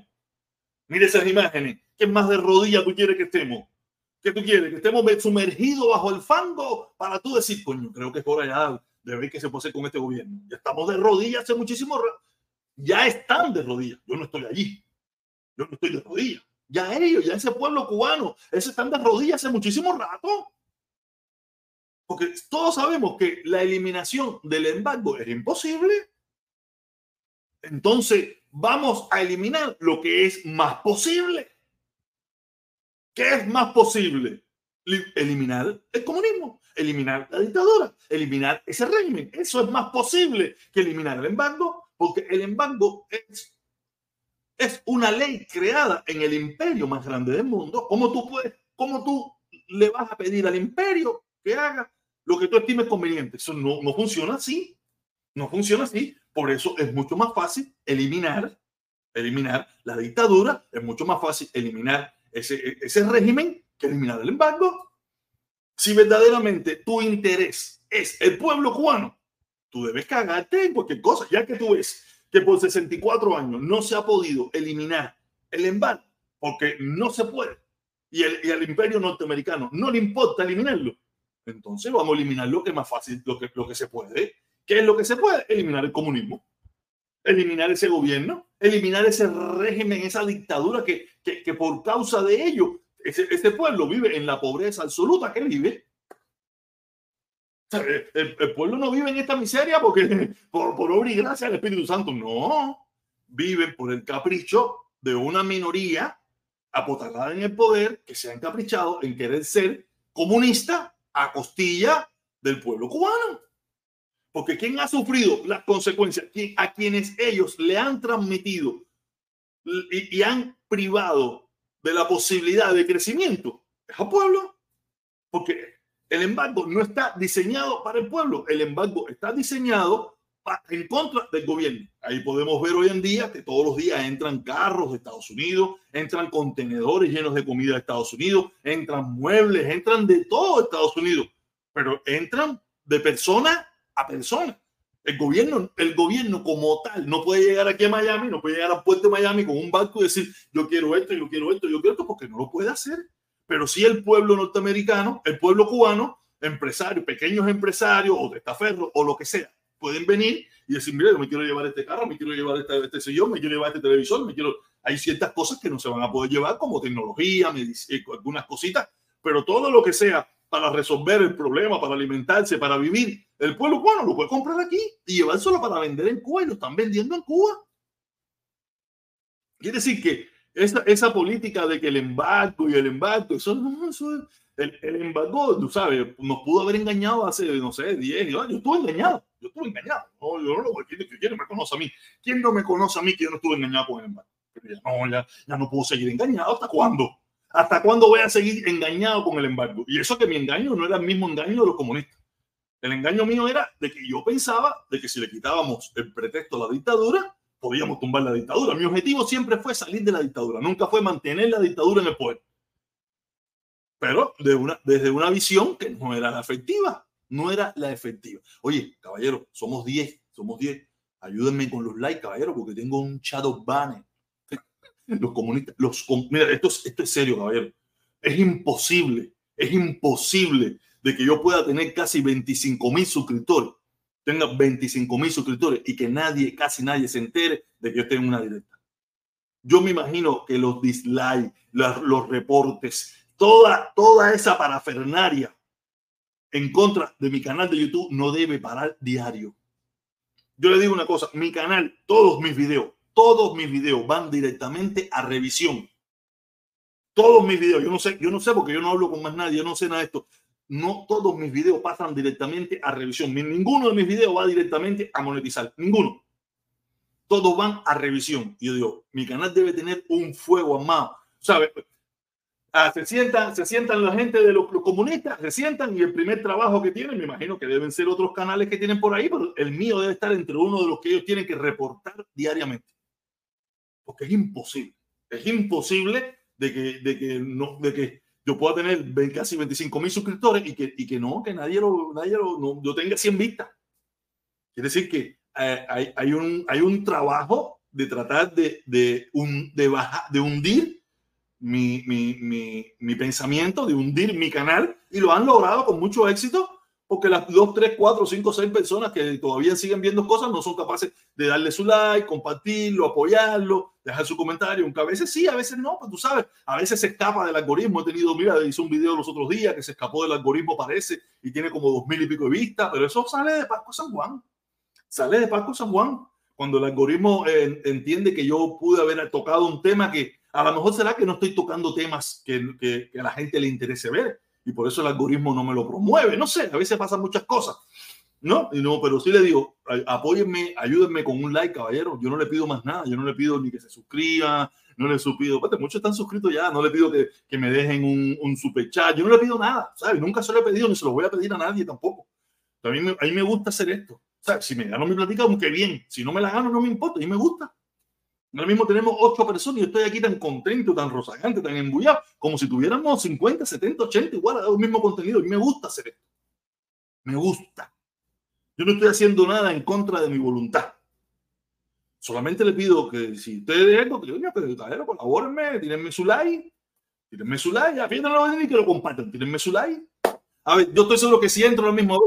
Mire esas imágenes. ¿Qué más de rodillas tú quieres que estemos? ¿Qué tú quieres? Que estemos sumergidos bajo el fango para tú decir, coño, creo que es hora ya de ver qué se puede con este gobierno. Ya estamos de rodillas hace muchísimo rato. Ya están de rodillas. Yo no estoy allí. Yo no estoy de rodillas. Ya ellos, ya ese pueblo cubano, ese están de rodillas hace muchísimo rato. Porque todos sabemos que la eliminación del embargo es imposible. Entonces, vamos a eliminar lo que es más posible. ¿Qué es más posible? Eliminar el comunismo, eliminar la dictadura, eliminar ese régimen. Eso es más posible que eliminar el embargo, porque el embargo es, es una ley creada en el imperio más grande del mundo. ¿Cómo tú puedes, cómo tú le vas a pedir al imperio que haga lo que tú estimes conveniente? Eso no, no funciona así. No funciona así. Por eso es mucho más fácil eliminar, eliminar la dictadura, es mucho más fácil eliminar ese, ese régimen que eliminar el embargo. Si verdaderamente tu interés es el pueblo cubano, tú debes cagarte en cualquier cosa, ya que tú ves que por 64 años no se ha podido eliminar el embargo, porque no se puede, y, el, y al imperio norteamericano no le importa eliminarlo, entonces vamos a eliminar lo que más fácil, lo que, lo que se puede. ¿Qué es lo que se puede? Eliminar el comunismo eliminar ese gobierno, eliminar ese régimen, esa dictadura que, que, por causa de ello, ese, ese, pueblo vive en la pobreza absoluta que vive. El, pueblo no vive en esta miseria porque por, obra y gracia del Espíritu Santo, no. Viven por el capricho de una minoría apotalada en el poder que se ha encaprichado en querer ser comunista a costilla del pueblo cubano. Porque ¿quién ha sufrido las consecuencias? A quienes ellos le han transmitido y, han privado de la posibilidad de crecimiento es al pueblo. Porque el embargo no está diseñado para el pueblo, el embargo está diseñado en contra del gobierno. Ahí podemos ver hoy en día que todos los días entran carros de Estados Unidos, entran contenedores llenos de comida de Estados Unidos, entran muebles, entran de todo Estados Unidos, pero entran de personas a personas. El gobierno, el gobierno como tal no puede llegar aquí a Miami, no puede llegar al puerto de Miami con un barco y decir yo quiero esto, yo quiero esto, yo quiero esto, porque no lo puede hacer. Pero sí el pueblo norteamericano, el pueblo cubano, empresarios, pequeños empresarios o de estaferro o lo que sea, pueden venir y decir, mira, yo me quiero llevar este carro, me quiero llevar este, este sillón, me quiero llevar este televisor, me quiero... Hay ciertas cosas que no se van a poder llevar como tecnología, eh, algunas cositas, pero todo lo que sea para resolver el problema, para alimentarse, para vivir. El pueblo cubano lo puede comprar aquí y llevárselo para vender en Cuba y lo están vendiendo en Cuba. Quiere decir que esa, esa política de que el embargo y el embargo, eso, eso el, el, embargo, tú sabes, nos pudo haber engañado hace, no sé, 10 años. Yo estuve engañado, yo estuve engañado. No, yo no, ¿quién, ¿quién me conoce a mí? ¿Quién no me conoce a mí que yo no estuve engañado con el embargo? Pero ya no, ya, ya no puedo seguir engañado. ¿Hasta cuándo? ¿Hasta cuándo voy a seguir engañado con el embargo? Y eso que mi engaño no era el mismo engaño de los comunistas. El engaño mío era de que yo pensaba de que si le quitábamos el pretexto a la dictadura, podíamos tumbar la dictadura. Mi objetivo siempre fue salir de la dictadura, nunca fue mantener la dictadura en el poder. Pero de una, desde una visión que no era la efectiva, no era la efectiva. Oye, caballero, somos 10, somos 10. Ayúdenme con los likes, caballero, porque tengo un shadow banner. Los comunistas, los, mira, esto es, esto es serio, caballero. Es imposible, es imposible de que yo pueda tener casi 25 mil suscriptores tenga 25 mil suscriptores y que nadie, casi nadie se entere de que yo estoy en una directa. Yo me imagino que los dislikes, los, los reportes, toda, toda esa parafernaria en contra de mi canal de YouTube no debe parar diario. Yo le digo una cosa, mi canal, todos mis videos, todos mis videos van directamente a revisión. Todos mis videos, yo no sé, yo no sé porque yo no hablo con más nadie, yo no sé nada de esto no todos mis videos pasan directamente a revisión. Ninguno de mis videos va directamente a monetizar. Ninguno. Todos van a revisión. Y yo digo, mi canal debe tener un fuego armado. ¿Sabes? Ah, se sientan, se sientan la gente de los, comunistas, se sientan y el primer trabajo que tienen, me imagino que deben ser otros canales que tienen por ahí, pero el mío debe estar entre uno de los que ellos tienen que reportar diariamente. Porque es imposible, es imposible de que, de que, no, de que yo puedo tener casi 25 mil suscriptores y que, y que no, que nadie lo, nadie lo, yo tenga 100 vistas. Quiere decir que eh, hay, hay, un, hay un trabajo de tratar de, de, un, de, bajar, de hundir mi, mi, mi, mi pensamiento, de hundir mi canal y lo han logrado con mucho éxito porque las dos, tres, cuatro, cinco, seis personas que todavía siguen viendo cosas no son capaces de darle su like, compartirlo, apoyarlo, dejar su comentario. Aunque a veces sí, a veces no, pues tú sabes, a veces se escapa del algoritmo. He tenido, mira, hice un video los otros días que se escapó del algoritmo, parece, y tiene como dos mil y pico de vistas, pero eso sale de Pasco San Juan. Sale de Pasco San Juan. Cuando el algoritmo eh, entiende que yo pude haber tocado un tema que a lo mejor será que no estoy tocando temas que, que, que a la gente le interese ver y por eso el algoritmo no me lo promueve. No sé, a veces pasan muchas cosas. No, y no, pero sí le digo, apóyenme, ayúdenme con un like, caballero. Yo no le pido más nada, yo no le pido ni que se suscriba, no le pido, muchos están suscritos ya, no le pido que, que me dejen un, un, super chat, yo no le pido nada, ¿sabes? Nunca se lo he pedido ni se lo voy a pedir a nadie tampoco. A mí, a mí me gusta hacer esto. ¿sabes? Si me gano mi platica, aunque bien, si no me la gano, no me importa, a mí me gusta. Ahora mismo tenemos ocho personas y estoy aquí tan contento, tan rozagante, tan embullado, como si tuviéramos 50, 70, 80 igual a el mismo contenido. Y me gusta hacer esto. Me gusta. Yo no estoy haciendo nada en contra de mi voluntad. Solamente le pido que si ustedes de algo, pero colabórenme, tírenme su like, tírenme su like, apriétanlo y que lo compartan, tírenme su like. A ver, yo estoy seguro que si entro ahora mismo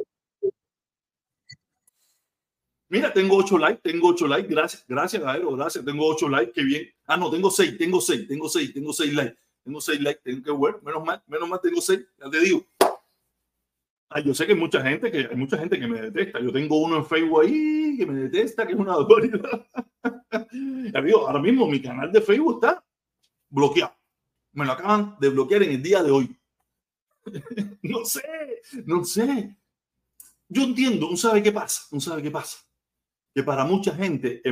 Mira, tengo ocho likes, tengo ocho likes, gracias, gracias, Gabriel, gracias, tengo ocho likes, qué bien. Ah, no, tengo seis, tengo seis, tengo seis, tengo seis likes, tengo seis likes, tengo que bueno, menos mal, menos mal tengo seis, ya te digo. Ah, yo sé que hay mucha gente que hay mucha gente que me detesta. Yo tengo uno en Facebook ahí que me detesta, que es una autoridad. ya digo, ahora mismo mi canal de Facebook está bloqueado. Me lo acaban de bloquear en el día de hoy. no sé, no sé. Yo entiendo, ¿no sabe qué pasa? ¿No sabe qué pasa? Que para mucha gente,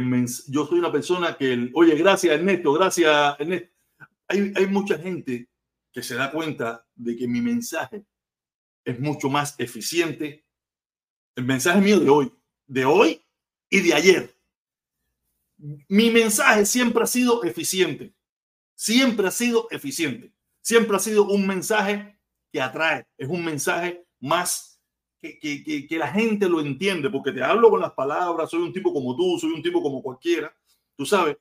yo soy una persona que, oye, gracias Ernesto, gracias Ernesto. Hay, hay mucha gente que se da cuenta de que mi mensaje es mucho más eficiente. El mensaje mío de hoy, de hoy y de ayer. Mi mensaje siempre ha sido eficiente. Siempre ha sido eficiente. Siempre ha sido un mensaje que atrae. Es un mensaje más que, que, la gente lo entiende, porque te hablo con las palabras, soy un tipo como tú, soy un tipo como cualquiera, tú sabes,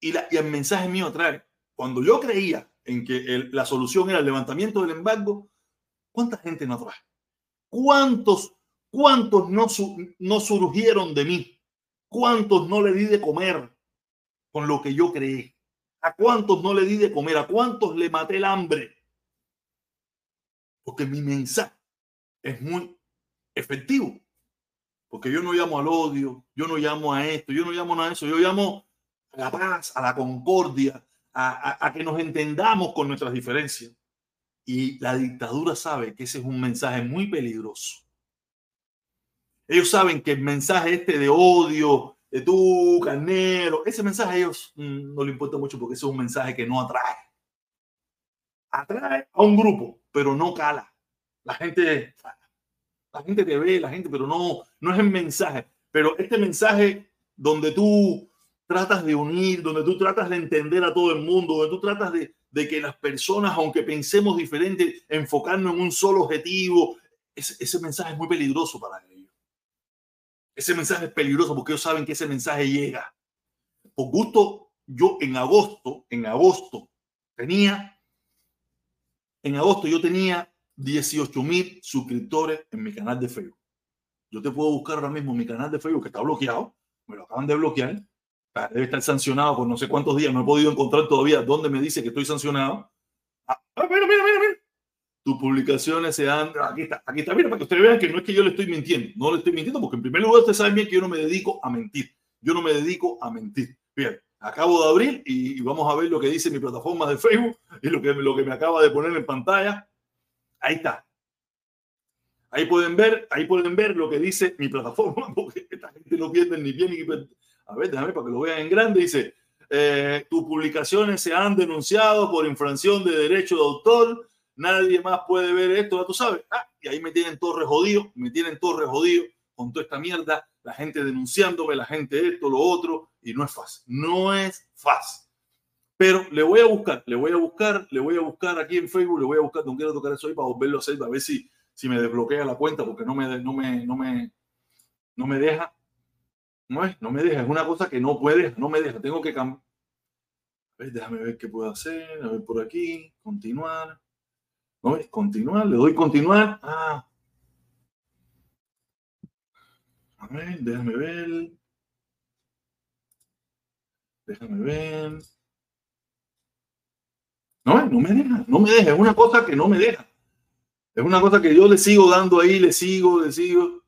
y, la, y el mensaje mío trae. Cuando yo creía en que la solución era el levantamiento del embargo, ¿cuánta gente no trae? ¿Cuántos, cuántos no, no surgieron de mí? ¿Cuántos no le di de comer con lo que yo creí? ¿A cuántos no le di de comer? ¿A cuántos le maté el hambre? Porque mi mensaje es muy efectivo. Porque yo no llamo al odio, yo no llamo a esto, yo no llamo a eso, yo llamo la paz, a la concordia, a, que nos entendamos con nuestras diferencias. Y la dictadura sabe que ese es un mensaje muy peligroso. Ellos saben que el mensaje este de odio, de tú, carnero, ese mensaje a ellos mm, no le importa mucho porque ese es un mensaje que no atrae. Atrae a un grupo, pero no cala. La gente, la gente te ve, la gente, pero no, no es el mensaje. Pero este mensaje donde tú tratas de unir, donde tú tratas de entender a todo el mundo, donde tú tratas de, de que las personas, aunque pensemos diferente, enfocarnos en un solo objetivo, ese, ese mensaje es muy peligroso para ellos. Ese mensaje es peligroso porque ellos saben que ese mensaje llega. Por gusto, yo en agosto, en agosto, tenía, en agosto yo tenía 18 mil suscriptores en mi canal de Facebook. Yo te puedo buscar ahora mismo mi canal de Facebook que está bloqueado, me lo acaban de bloquear debe estar sancionado por no sé cuántos días. No he podido encontrar todavía dónde me dice que estoy sancionado. Ah, ah, mira, mira, mira, mira. Tus publicaciones se dan. Aquí está, aquí está. Mira, para que ustedes vean que no es que yo le estoy mintiendo. No le estoy mintiendo porque, en primer lugar, ustedes saben bien que yo no me dedico a mentir. Yo no me dedico a mentir. Bien, acabo de abrir y, vamos a ver lo que dice mi plataforma de Facebook y lo que, lo que me acaba de poner en pantalla. Ahí está. Ahí pueden ver, ahí pueden ver lo que dice mi plataforma, porque esta gente no pierde ni bien ni a ver, déjame para que lo vean en grande. Dice, eh, tus publicaciones se han denunciado por infracción de derecho de autor. Nadie más puede ver esto, ya tú sabes. Ah, y ahí me tienen torre jodido, me tienen torre jodido con toda esta mierda. La gente denunciándome, la gente esto, lo otro. Y no es fácil. No es fácil. Pero le voy a buscar, le voy a buscar, le voy a buscar aquí en Facebook, le voy a buscar, no quiero tocar eso ahí para volverlo a hacer, a ver si, si me desbloquea la cuenta, porque no me, no me, no me, no me deja. No es, no me deja, es una cosa que no puede, no me deja, tengo que cambiar. Déjame ver qué puedo hacer, a ver por aquí, continuar. ¿No es? Continuar, le doy continuar. Ah. A ver, déjame ver. Déjame ver. No, no me deja, no me deja, es una cosa que no me deja. Es una cosa que yo le sigo dando ahí, le sigo, le sigo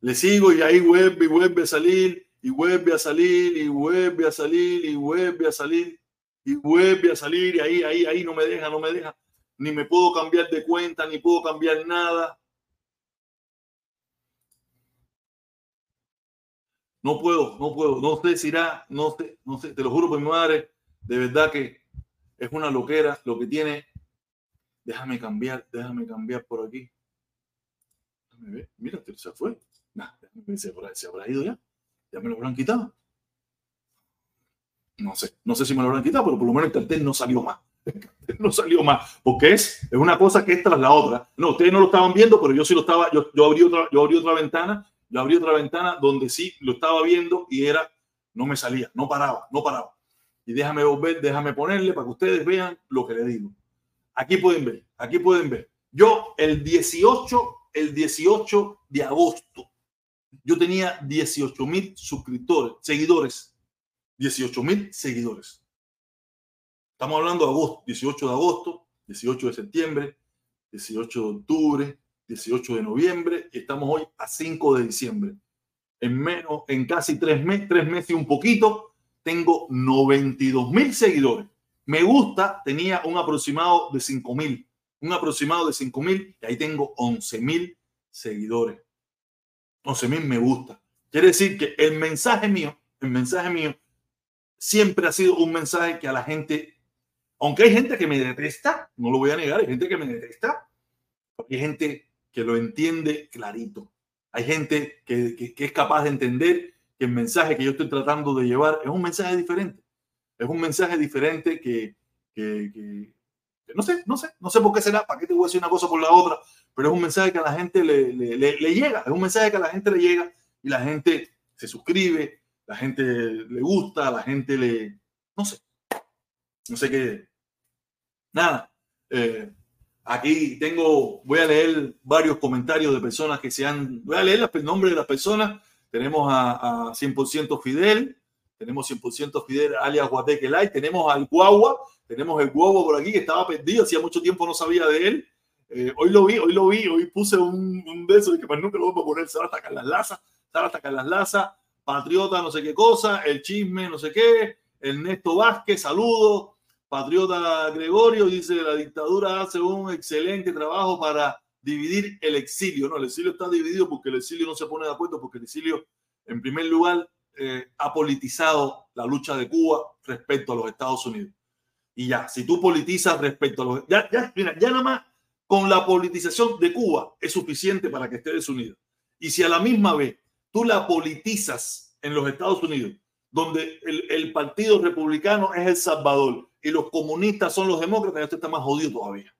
le sigo y ahí vuelve y vuelve a salir y vuelve a salir y vuelve a salir y vuelve a salir y vuelve a salir y ahí, ahí, ahí no me deja, no me deja. Ni me puedo cambiar de cuenta, ni puedo cambiar nada. No puedo, no puedo, no sé si irá, no sé, no sé, te lo juro por mi madre, de verdad que es una loquera lo que tiene. Déjame cambiar, déjame cambiar por aquí. Mira, se fue. ¿se, habrá, ¿Se habrá ido ya? ¿Ya me lo habrán quitado? No sé, no sé si me lo habrán quitado, pero por lo menos el cartel no salió más. No salió más, porque es, es una cosa que es tras la otra. No, ustedes no lo estaban viendo, pero yo sí lo estaba, yo, yo, abrí, otra, yo abrí otra ventana, yo abrí otra ventana donde sí lo estaba viendo y era, no me salía, no paraba, no paraba. Y déjame volver, déjame ponerle para que ustedes vean lo que le digo. Aquí pueden ver, aquí pueden ver. Yo el 18, el 18 de agosto yo tenía 18 mil suscriptores, seguidores. 18 mil seguidores. Estamos hablando de agosto, 18 de agosto, 18 de septiembre, 18 de octubre, 18 de noviembre y estamos hoy a 5 de diciembre. En menos, en casi tres meses, tres meses y un poquito, tengo 92 mil seguidores. Me gusta, tenía un aproximado de 5 mil, un aproximado de 5 mil y ahí tengo 11 mil seguidores. 11 mil me gusta. Quiere decir que el mensaje mío, el mensaje mío, siempre ha sido un mensaje que a la gente, aunque hay gente que me detesta, no lo voy a negar, hay gente que me detesta, hay gente que lo entiende clarito. Hay gente que, que, es capaz de entender que el mensaje que yo estoy tratando de llevar es un mensaje diferente. Es un mensaje diferente que, que, no sé, no sé, no sé por qué será, para qué te voy a decir una cosa por la otra, pero es un mensaje que a la gente le, le, llega, es un mensaje que a la gente le llega y la gente se suscribe, la gente le gusta, la gente le, no sé, no sé qué. Nada, eh, aquí tengo, voy a leer varios comentarios de personas que se han, voy a leer el nombre de las personas. Tenemos a, a 100% Fidel, tenemos 100% Fidel alias Guateque Light, tenemos al Guagua, tenemos el Guagua por aquí que estaba perdido, hacía mucho tiempo no sabía de él. Eh, hoy lo vi, hoy lo vi, hoy puse un, un de esos que más nunca lo voy a poner, Sara hasta las Laza, Sara hasta las Laza, Patriota, no sé qué cosa, el chisme, no sé qué, Ernesto Vázquez, saludos. Patriota Gregorio dice, la dictadura hace un excelente trabajo para dividir el exilio. No, el exilio está dividido porque el exilio no se pone de acuerdo, porque el exilio, en primer lugar, eh, ha politizado la lucha de Cuba respecto a los Estados Unidos. Y ya, si tú politizas respecto a los... Ya, ya, mira, ya nada más con la politización de Cuba es suficiente para que esté desunido. Y si a la misma vez tú la politizas en los Estados Unidos, donde el, el Partido Republicano es El Salvador y los comunistas son los demócratas, esto está más jodido todavía.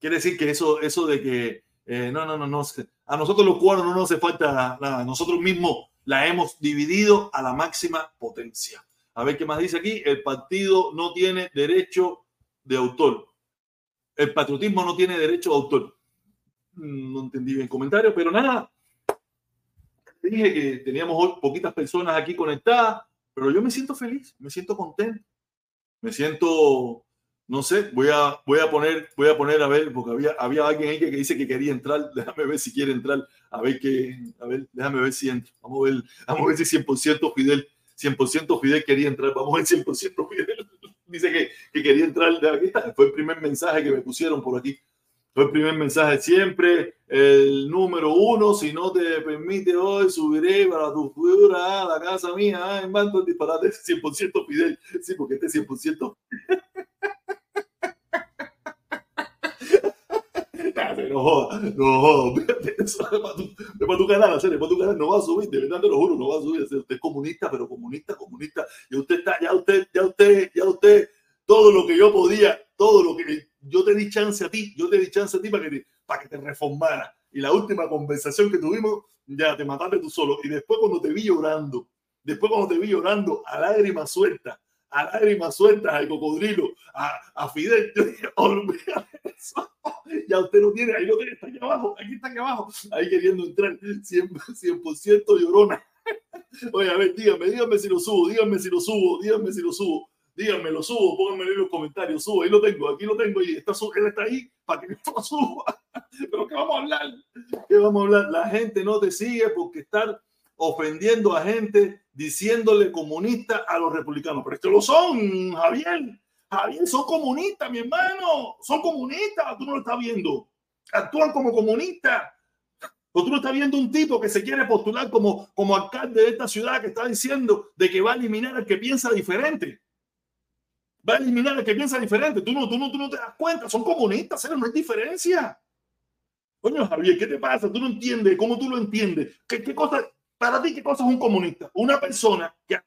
Quiere decir que eso, eso de que eh, no, no, no, no, a nosotros los cubanos no nos hace falta nada, nosotros mismos la hemos dividido a la máxima potencia. A ver qué más dice aquí, el partido no tiene derecho de autor. El patriotismo no tiene derecho de autor. Mm, no entendí bien el comentario, pero nada. Dije que teníamos poquitas personas aquí conectadas, pero yo me siento feliz, me siento contento, me siento no sé, voy a, voy a poner, voy a poner a ver, porque había, había alguien ahí que, dice que quería entrar. Déjame ver si quiere entrar. A ver que, a ver, déjame ver si entra. Vamos a ver, vamos a ver si 100% Fidel, 100% Fidel quería entrar. Vamos a ver 100% Fidel. Dice que, que quería entrar. Aquí. Fue el primer mensaje que me pusieron por aquí. Fue el primer mensaje siempre. El número uno, si no te permite hoy, subiré para tu futura a la casa mía en Banco Disparate 100% Fidel. Sí, porque este 100% no no jodas. Es para para tu canal, no va a subir, de verdad te lo juro, no va a subir. Usted es comunista, pero comunista, comunista. Y usted está, ya usted, ya usted, ya usted, todo lo que yo podía, todo lo que yo te di chance a ti, yo te di chance a ti para que te, para que te reformara. Y la última conversación que tuvimos, ya te mataste tú solo. Y después cuando te vi llorando, después cuando te vi llorando a lágrimas sueltas, a lágrimas sueltas al cocodrilo, a, a Fidel, yo dije, eso ya usted lo tiene, ahí lo tiene, está aquí abajo, aquí está aquí abajo, ahí queriendo entrar, 100%, 100 llorona. Oye, a ver, díganme, díganme si lo subo, díganme si lo subo, díganme si lo subo, díganme, lo subo, pónganme en los comentarios, subo, ahí lo tengo, aquí lo tengo, y está, él está ahí para que lo suba. Pero ¿qué vamos a hablar? ¿Qué vamos a hablar? La gente no te sigue porque estar ofendiendo a gente diciéndole comunista a los republicanos. Pero estos lo son, Javier. Javier, son comunistas, mi hermano. Son comunistas. Tú no lo estás viendo. Actúan como comunistas. O tú no estás viendo un tipo que se quiere postular como, como alcalde de esta ciudad que está diciendo de que va a eliminar al que piensa diferente. Va a eliminar al que piensa diferente. Tú no, tú no, tú no te das cuenta. Son comunistas, no hay diferencia. Coño, Javier, ¿qué te pasa? Tú no entiendes. ¿Cómo tú lo entiendes? ¿Qué, qué cosa, para ti, qué cosa es un comunista? Una persona que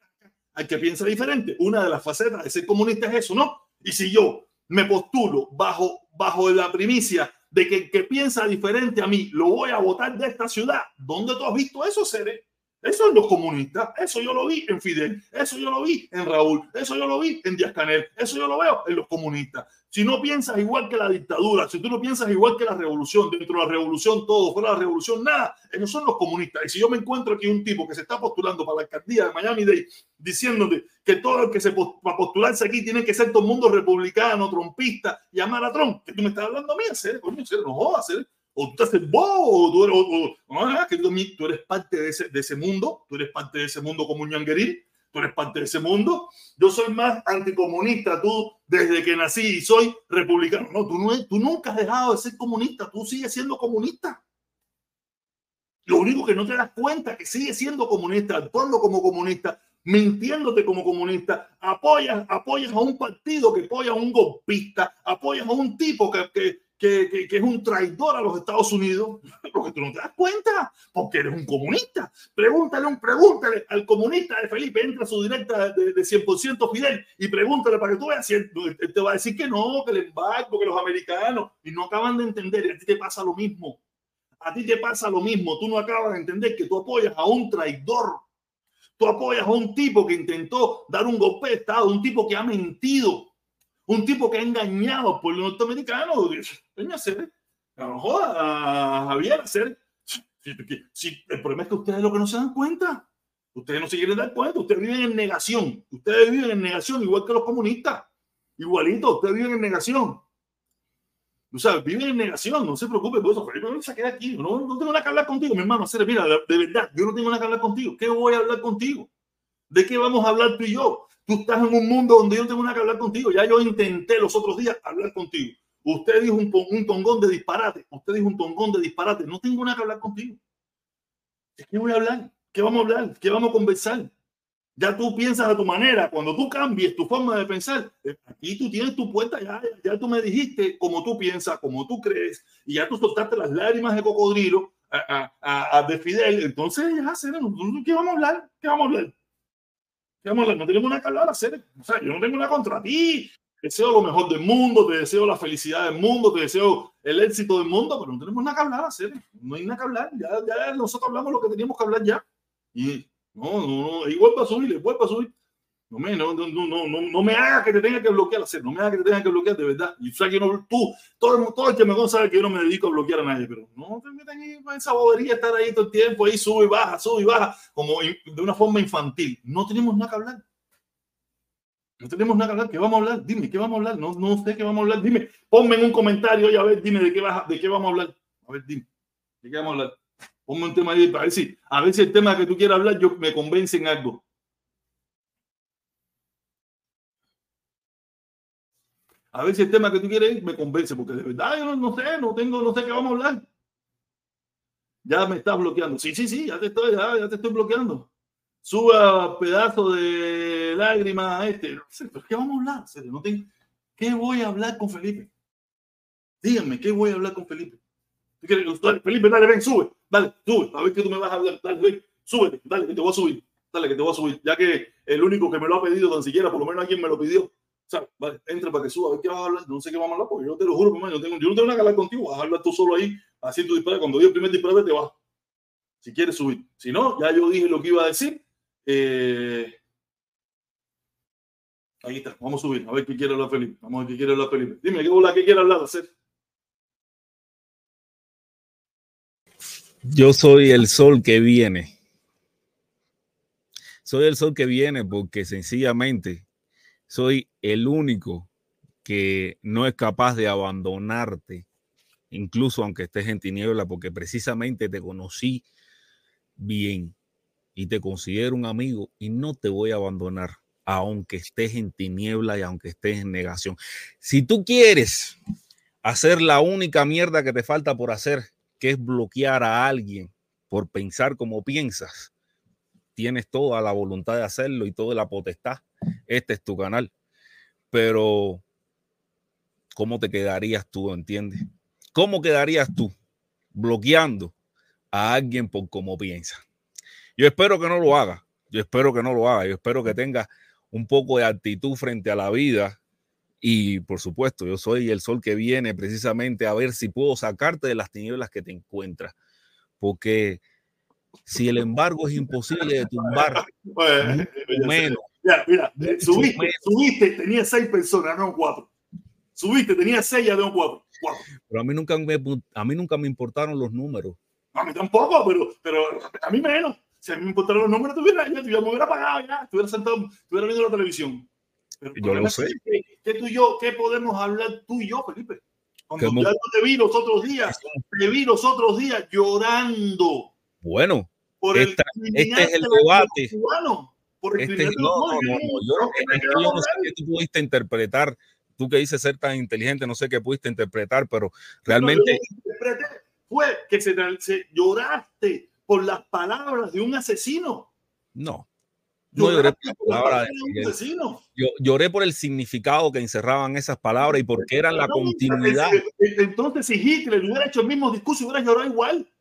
al que piensa diferente. Una de las facetas de ser comunista es eso, ¿no? Y si yo me postulo bajo, bajo la primicia de que el que piensa diferente a mí lo voy a votar de esta ciudad, ¿dónde tú has visto eso, Cere? Eso es los comunistas, eso yo lo vi en Fidel, eso yo lo vi en Raúl, eso yo lo vi en Díaz Canel, eso yo lo veo en los comunistas. Si no piensas igual que la dictadura, si tú no piensas igual que la revolución, dentro de la revolución todo, fuera de la revolución nada, ellos son los comunistas. Y si yo me encuentro aquí un tipo que se está postulando para la alcaldía de Miami-Dade diciéndote que todo el que se va a postularse aquí tiene que ser todo mundo republicano, trompista, y amar a Trump, que tú me estás hablando a mí, hacer, coño, no jodas, hacer o tú te haces bobo, o tú eres, o, ah, tú, eres parte de ese, de ese mundo, tú eres parte de ese mundo como un ñangueril, tú eres parte de ese mundo. Yo soy más anticomunista, tú desde que nací y soy republicano. No, tú, no, tú nunca has dejado de ser comunista, tú sigues siendo comunista. Lo único que no te das cuenta que sigues siendo comunista, actuando como comunista, mintiéndote como comunista, apoyas, apoyas a un partido que apoya a un golpista, apoyas a un tipo que, que, que, es un traidor a los Estados Unidos, porque tú no te das cuenta, porque eres un comunista. Pregúntale, un, pregúntale al comunista de Felipe, entra su directa de, de 100% Fidel y pregúntale para que tú veas si te va a decir que no, que el embargo, que los americanos, y no acaban de entender, y a ti te pasa lo mismo. A ti te pasa lo mismo, tú no acabas de entender que tú apoyas a un traidor. Tú apoyas a un tipo que intentó dar un golpe de Estado, un tipo que ha mentido, un tipo que ha engañado al pueblo norteamericano. Hacer, no joda, Javier, hacer. Si, el problema es que ustedes lo que no se dan cuenta. Ustedes no se quieren dar cuenta. Ustedes viven en negación. Ustedes viven en negación, igual que los comunistas. Igualito, ustedes viven en negación. O sea, viven en negación, no se preocupe por eso. No se queda aquí. No, no tengo nada que hablar contigo, mi hermano. Mira, de verdad, yo no tengo nada que hablar contigo. ¿Qué voy a hablar contigo? ¿De qué vamos a hablar tú y yo? Tú estás en un mundo donde yo no tengo nada que hablar contigo. Ya yo intenté los otros días hablar contigo. Usted dijo un, un tongón de disparate. Usted dijo un tongón de disparate. No tengo nada que hablar contigo. qué voy a hablar? ¿Qué vamos a hablar? ¿Qué vamos a conversar? Ya tú piensas a tu manera. Cuando tú cambies tu forma de pensar, eh, aquí tú tienes tu puerta. Ya, ya tú me dijiste cómo tú piensas, cómo tú crees, y ya tú soltaste las lágrimas de cocodrilo a, a, a de Fidel. Entonces, ya, ¿qué vamos a hablar? ¿Qué vamos a hablar? ¿Qué vamos a hablar? No tenemos nada que hablar, hacer. O sea, yo no tengo nada contra ti. Deseo lo mejor del mundo, te deseo la felicidad del mundo, te deseo el éxito del mundo, pero no tenemos nada que hablar, hacer. No hay nada que hablar. Ya, ya nosotros hablamos lo que teníamos que hablar ya. Y no, no, no, y vuelve a subir, vuelve a subir. No me, no, no, no, no, me hagas que te tenga que bloquear, hacer, no me hagas que te tenga que bloquear, de verdad. Y o que no, tú, todo, todo el que me conoce sabe que yo no me dedico a bloquear a nadie, pero no te metas en esa bobería, estar ahí todo el tiempo, ahí sube y baja, sube y baja, como de una forma infantil. No tenemos nada que hablar. No tenemos nada que hablar. ¿Qué vamos a hablar? Dime, ¿qué vamos a hablar? No, no sé qué vamos a hablar. Dime, ponme en un comentario y a ver, dime de qué, vas, de qué vamos a hablar. A ver, dime, ¿de qué vamos a hablar? Ponme un tema ahí para ver a ver el tema que tú quieras hablar yo me convence en algo. A ver si el tema que tú quieres me convence, porque de verdad yo no, sé, no tengo, no sé qué vamos a hablar. Ya me estás bloqueando. Sí, sí, sí, ya te estoy, ya, te estoy bloqueando. Suba pedazo de lágrimas a este. pero ¿qué vamos a hablar? No tengo, ¿Qué voy a hablar con Felipe? Díganme, ¿qué voy a hablar con Felipe? Felipe, dale, ven, sube. Dale, sube, a ver qué tú me vas a hablar. Dale, ven, dale, que te voy a subir. Dale, que te voy a subir. Ya que el único que me lo ha pedido, tan siquiera, por lo menos alguien me lo pidió. Entra para que suba, a ver qué vas a hablar. No sé qué vamos a hablar, porque yo te lo juro, yo, tengo, yo no tengo nada que hablar contigo. Vas a hablar tú solo ahí, haciendo tu disparate. Cuando diga el primer disparate, te vas. Si quieres subir. Si no, ya yo dije lo que iba a decir. Eh, ahí está, vamos a subir, a ver qué quiere hablar Felipe. Vamos a ver qué quiere hablar Felipe. Dime, ¿qué hola, qué quiere hablar? Hacer. Yo soy el sol que viene. Soy el sol que viene porque sencillamente soy el único que no es capaz de abandonarte, incluso aunque estés en tiniebla, porque precisamente te conocí bien y te considero un amigo y no te voy a abandonar, aunque estés en tiniebla y aunque estés en negación. Si tú quieres hacer la única mierda que te falta por hacer, que es bloquear a alguien por pensar como piensas, tienes toda la voluntad de hacerlo y toda la potestad. Este es tu canal. Pero, ¿cómo te quedarías tú, entiendes? ¿Cómo quedarías tú bloqueando a alguien por cómo piensa? Yo espero que no lo haga. Yo espero que no lo haga. Yo espero que tenga un poco de actitud frente a la vida y por supuesto, yo soy el sol que viene precisamente a ver si puedo sacarte de las tinieblas que te encuentras. Porque si el embargo es imposible de tumbar, menos. Mira, mira, subiste, subiste, tenía seis personas, no cuatro. Subiste, tenía seis, ya tengo cuatro. Pero a mí nunca me, a mí nunca me importaron los números. A mí tampoco, pero, pero a mí menos. Si a mí me importaron los números, tuviera, ya, me hubiera pagado ya, estuviera sentado, estuviera viendo la televisión. Pero yo lo sé. ¿Qué, tú y yo, ¿Qué podemos hablar tú y yo, Felipe? Cuando ya te vi los otros días, te vi los otros días llorando. Bueno, por esta, este es el debate. Por el este, no, no, no, yo, yo no sé qué tú pudiste interpretar, tú que dices ser tan inteligente, no sé qué pudiste interpretar, pero realmente... fue que se, se, lloraste por las palabras de un asesino. No, no lloré por Yo lloré por el significado que encerraban esas palabras y porque eran la continuidad. Entonces, si Hitler hubiera hecho el mismo discurso, hubiera llorado igual.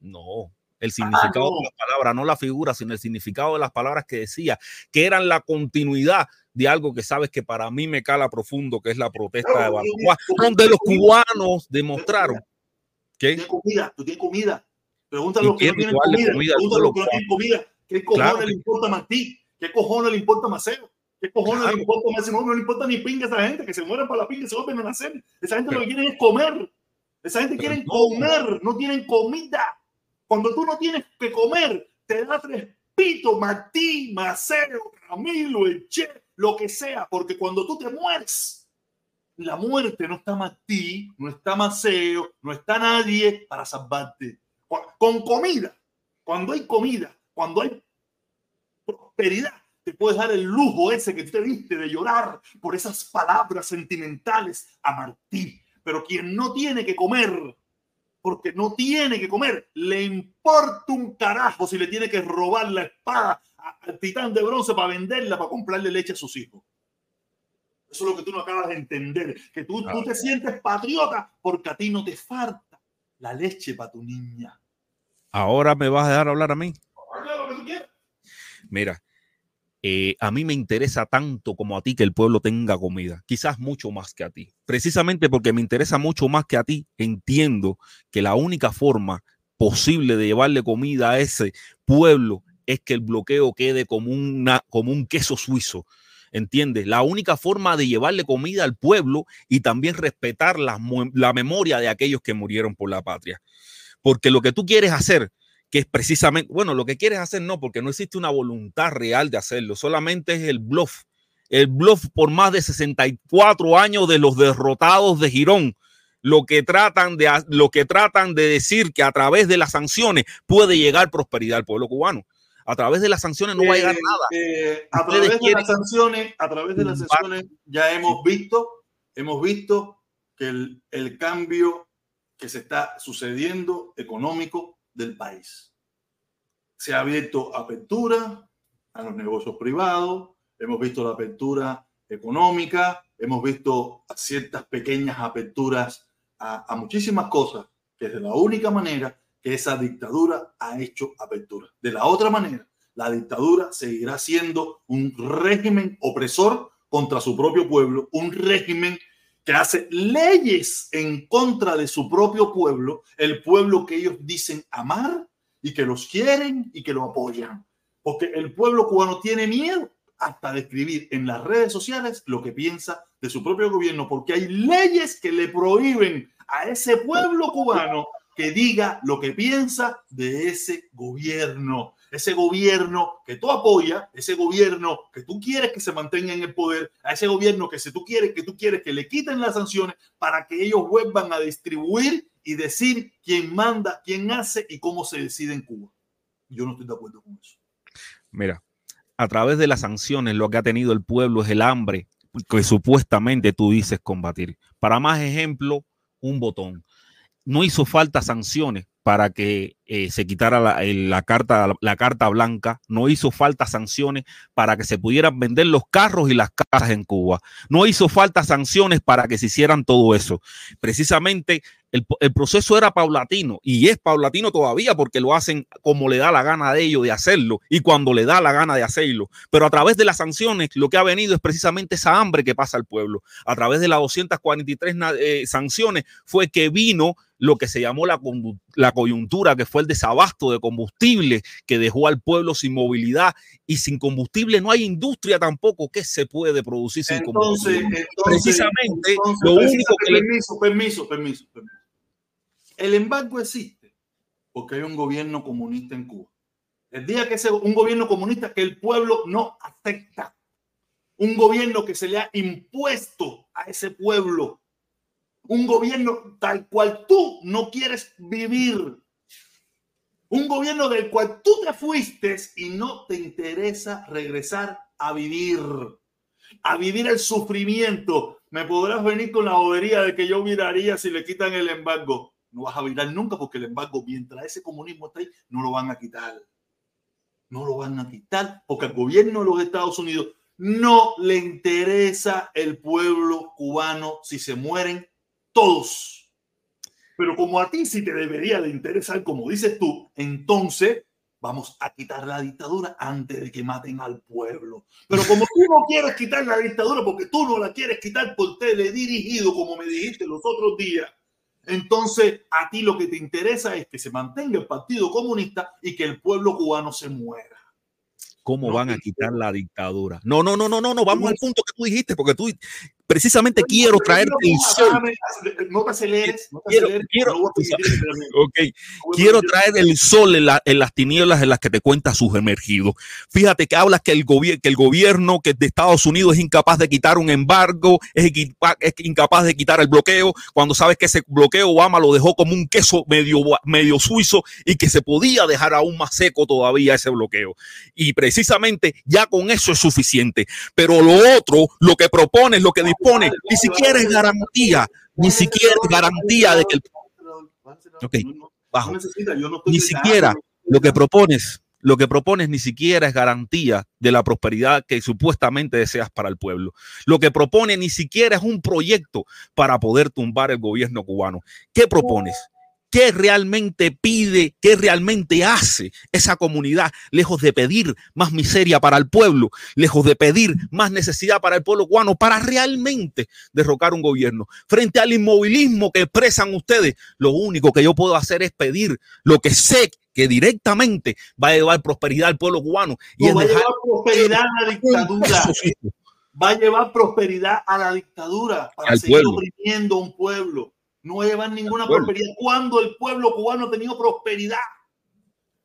No, el significado de las palabras, no la figura, sino el significado de las palabras que decía, que eran la continuidad de algo que sabes que para mí me cala profundo, que es la protesta de Baraguá, donde los cubanos demostraron que. Tú tienes comida, tú tienes comida. Pregúntale a los que no tienen comida. Pregúntale a los que no tienen comida ¿Qué cojones le importa a ti? ¿Qué cojones le importa a ¿Qué cojones le importa a No le importa ni pinga a esa gente, que se mueren para la pinga y se vuelven a nacer. Esa gente lo que quiere es comer. Esa gente quiere comer, no tienen comida. Cuando tú no tienes que comer, te da tres pitos, Martí, Maceo, Camilo, el Che, lo que sea, porque cuando tú te mueres, la muerte no está Martí, no está Maceo, no está nadie para salvarte. Con comida, cuando hay comida, cuando hay prosperidad, te puedes dar el lujo ese que te diste de llorar por esas palabras sentimentales a Martí. Pero quien no tiene que comer, porque no tiene que comer, le importa un carajo si le tiene que robar la espada al titán de bronce para venderla, para comprarle leche a sus hijos. Eso es lo que tú no acabas de entender, que tú, tú te sientes patriota porque a ti no te falta la leche para tu niña. Ahora me vas a dejar hablar a mí. Mira, eh, a mí me interesa tanto como a ti que el pueblo tenga comida, quizás mucho más que a ti. Precisamente porque me interesa mucho más que a ti, entiendo que la única forma posible de llevarle comida a ese pueblo es que el bloqueo quede como, una, como un queso suizo. ¿Entiendes? La única forma de llevarle comida al pueblo y también respetar la, la memoria de aquellos que murieron por la patria. Porque lo que tú quieres hacer, que es precisamente, bueno, lo que quieres hacer no, porque no existe una voluntad real de hacerlo, solamente es el bluff. El bluff por más de 64 años de los derrotados de Girón, lo que tratan de, lo que tratan de decir que a través de las sanciones puede llegar prosperidad al pueblo cubano. A través de las sanciones no va a llegar Eh, nada. eh, a través de las sanciones, a través de las sanciones ya hemos visto, hemos visto que el, el cambio que se está sucediendo económico del país. Se ha abierto apertura a los negocios privados, hemos visto la apertura económica, hemos visto ciertas pequeñas aperturas a, a muchísimas cosas, que es de la única manera que esa dictadura ha hecho apertura. De la otra manera, la dictadura seguirá siendo un régimen opresor contra su propio pueblo, un régimen que hace leyes en contra de su propio pueblo, el pueblo que ellos dicen amar y que los quieren y que lo apoyan. Porque el pueblo cubano tiene miedo hasta de escribir en las redes sociales lo que piensa de su propio gobierno, porque hay leyes que le prohíben a ese pueblo cubano que diga lo que piensa de ese gobierno. Ese gobierno que tú apoyas, ese gobierno que tú quieres que se mantenga en el poder, a ese gobierno que si tú quieres que tú quieres que le quiten las sanciones para que ellos vuelvan a distribuir y decir quién manda, quién hace y cómo se decide en Cuba. Yo no estoy de acuerdo con eso. Mira, a través de las sanciones lo que ha tenido el pueblo es el hambre que supuestamente tú dices combatir. Para más ejemplo, un botón. No hizo falta sanciones para que eh, se quitara la, la, carta, la carta blanca, no hizo falta sanciones para que se pudieran vender los carros y las casas en Cuba, no hizo falta sanciones para que se hicieran todo eso. Precisamente el, el, proceso era paulatino y es paulatino todavía porque lo hacen como le da la gana de ellos de hacerlo y cuando le da la gana de hacerlo. Pero a través de las sanciones lo que ha venido es precisamente esa hambre que pasa al pueblo. A través de las 243 eh, sanciones fue que vino lo que se llamó la, la, coyuntura, que fue el desabasto de combustible que dejó al pueblo sin movilidad y sin combustible no hay industria tampoco que se puede producir sin entonces, combustible. Entonces, Precisamente entonces, lo único que permiso, permiso, permiso, permiso. El embargo existe porque hay un gobierno comunista en Cuba. El día que ese un gobierno comunista que el pueblo no acepta, un gobierno que se le ha impuesto a ese pueblo un gobierno tal cual tú no quieres vivir. Un gobierno del cual tú te fuiste y no te interesa regresar a vivir, a vivir el sufrimiento. Me podrás venir con la bobería de que yo viraría si le quitan el embargo. No vas a virar nunca porque el embargo, mientras ese comunismo está ahí, no lo van a quitar. No lo van a quitar porque al gobierno de los Estados Unidos no le interesa el pueblo cubano si se mueren todos. Pero como a ti sí te debería de interesar, como dices tú, entonces vamos a quitar la dictadura antes de que maten al pueblo. Pero como tú no quieres quitar la dictadura porque tú no la quieres quitar por teledirigido, como me dijiste los otros días, entonces a ti lo que te interesa es que se mantenga el Partido Comunista y que el pueblo cubano se muera. ¿Cómo no, van a quitar la dictadura? No, no, no, no, no, no, vamos al punto que tú dijiste, porque tú, precisamente quiero traerte el sol. No te aceleres. quiero, quiero traer el sol en, las tinieblas en las que te cuenta sus emergidos. Fíjate que hablas que el, que el gobierno que de Estados Unidos es incapaz de quitar un embargo, es, es incapaz de quitar el bloqueo, cuando sabes que ese bloqueo Obama lo dejó como un queso medio, medio suizo y que se podía dejar aún más seco todavía ese bloqueo. Y precisamente ya con eso es suficiente. Pero lo otro, lo que propones, lo que dispone, ni siquiera es garantía, ni siquiera es garantía de que el... Ok, bajo. Ni siquiera lo que propones lo que propones ni siquiera es garantía de la prosperidad que supuestamente deseas para el pueblo. Lo que propone ni siquiera es un proyecto para poder tumbar el gobierno cubano. ¿Qué propones? Qué realmente pide, qué realmente hace esa comunidad, lejos de pedir más miseria para el pueblo, lejos de pedir más necesidad para el pueblo cubano, para realmente derrocar un gobierno. Frente al inmovilismo que expresan ustedes, lo único que yo puedo hacer es pedir lo que sé que directamente va a llevar prosperidad al pueblo cubano. Y va a llevar prosperidad a la dictadura. Va a llevar prosperidad a la dictadura para seguir oprimiendo un pueblo no llevan ninguna prosperidad. Cuando el pueblo cubano ha tenido prosperidad,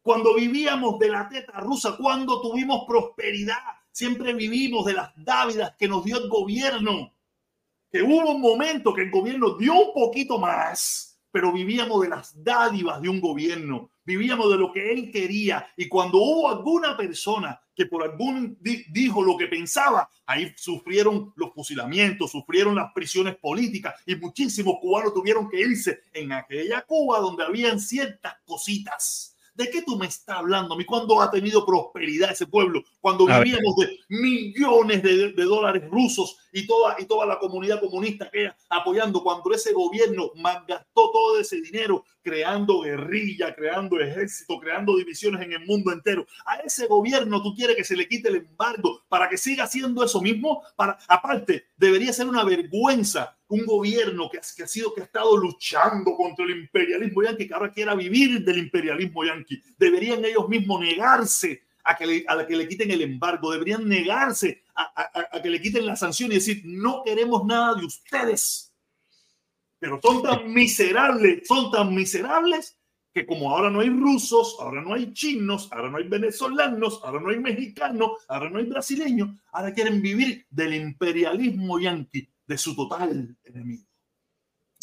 cuando vivíamos de la teta rusa, cuando tuvimos prosperidad, siempre vivimos de las dávidas que nos dio el gobierno. Que hubo un momento que el gobierno dio un poquito más, pero vivíamos de las dádivas de un gobierno, vivíamos de lo que él quería. Y cuando hubo alguna persona que por algún dijo lo que pensaba, ahí sufrieron los fusilamientos, sufrieron las prisiones políticas y muchísimos cubanos tuvieron que irse en aquella Cuba donde habían ciertas cositas ¿De qué tú me estás hablando mí? ¿Cuándo ha tenido prosperidad ese pueblo? Cuando vivíamos de millones de, dólares rusos y toda, y toda la comunidad comunista que apoyando, cuando ese gobierno malgastó todo ese dinero creando guerrilla, creando ejército, creando divisiones en el mundo entero. A ese gobierno tú quieres que se le quite el embargo para que siga haciendo eso mismo. Para, aparte, debería ser una vergüenza un gobierno que, ha sido que ha estado luchando contra el imperialismo yanqui, que ahora quiera vivir del imperialismo yanqui. Deberían ellos mismos negarse a que le, a que le quiten el embargo, deberían negarse a, a, que le quiten la sanción y decir, no queremos nada de ustedes. Pero son tan miserables, son tan miserables que como ahora no hay rusos, ahora no hay chinos, ahora no hay venezolanos, ahora no hay mexicanos, ahora no hay brasileños, ahora quieren vivir del imperialismo yanqui de su total enemigo.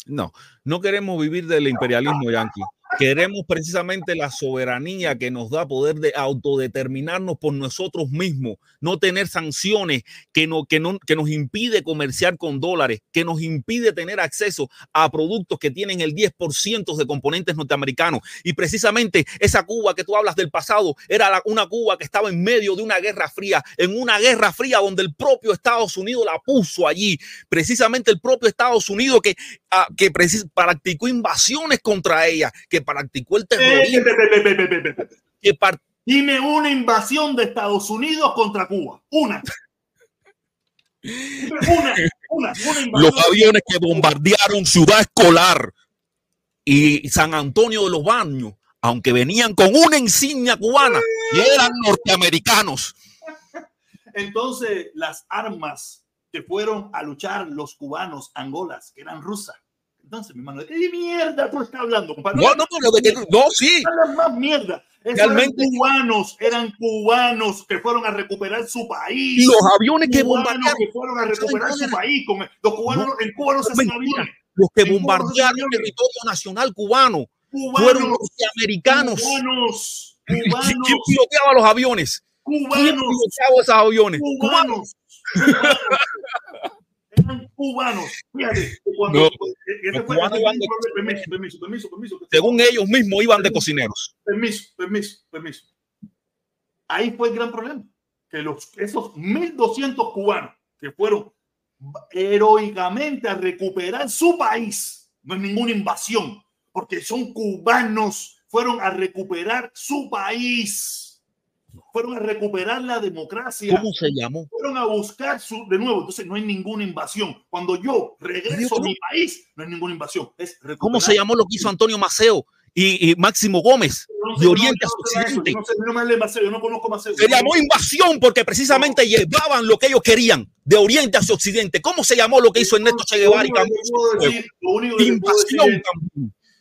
No, no queremos vivir del imperialismo yanqui. Queremos precisamente la soberanía que nos da poder de autodeterminarnos por nosotros mismos, no tener sanciones que, no, que, no, que nos impide comerciar con dólares, que nos impide tener acceso a productos que tienen el 10% de componentes norteamericanos. Y precisamente esa Cuba que tú hablas del pasado era una Cuba que estaba en medio de una guerra fría, en una guerra fría donde el propio Estados Unidos la puso allí. Precisamente el propio Estados Unidos que, ah, que practicó invasiones contra ella, que practicó el terrorismo. Dime una invasión de Estados Unidos contra Cuba. Una. Una, una, Los aviones que bombardearon Ciudad Escolar y San Antonio de los Baños, aunque venían con una insignia cubana y eran norteamericanos. Entonces, las armas que fueron a luchar los cubanos angolas, que eran rusas, entonces, mi hermano, ¿de mierda tú estás hablando, compadre? No, no, no, de que, no sí. más mierda. Realmente, eran cubanos, eran cubanos que fueron a recuperar su país. Los aviones que bombardearon. que fueron a recuperar su país. Con, los cubanos, en Cuba no se hacen aviones. Los que bombardearon el territorio nacional cubano cubanos, fueron los americanos. Cubanos, cubanos. ¿Quién piloteaba los aviones? Cubanos. ¿Quién piloteaba esos aviones? Cubanos. cubanos cubanos. Fíjate, cuando, permiso, permiso, permiso, Según ellos mismos iban de cocineros. Permiso, permiso, permiso. Ahí fue el gran problema. Que los, esos 1.200 cubanos que fueron heroicamente a recuperar su país, no es ninguna invasión, porque son cubanos, fueron a recuperar su país fueron a recuperar la democracia. ¿Cómo se llamó? Fueron a buscar su, de nuevo, entonces no hay ninguna invasión. Cuando yo regreso a mi país, no hay ninguna invasión. Es ¿Cómo se llamó lo que hizo Antonio Maceo y, Máximo Gómez de Oriente a Occidente. Se llamó invasión porque precisamente llevaban lo que ellos querían de Oriente hacia Occidente. ¿Cómo se llamó lo que hizo Ernesto Che Guevara y Invasión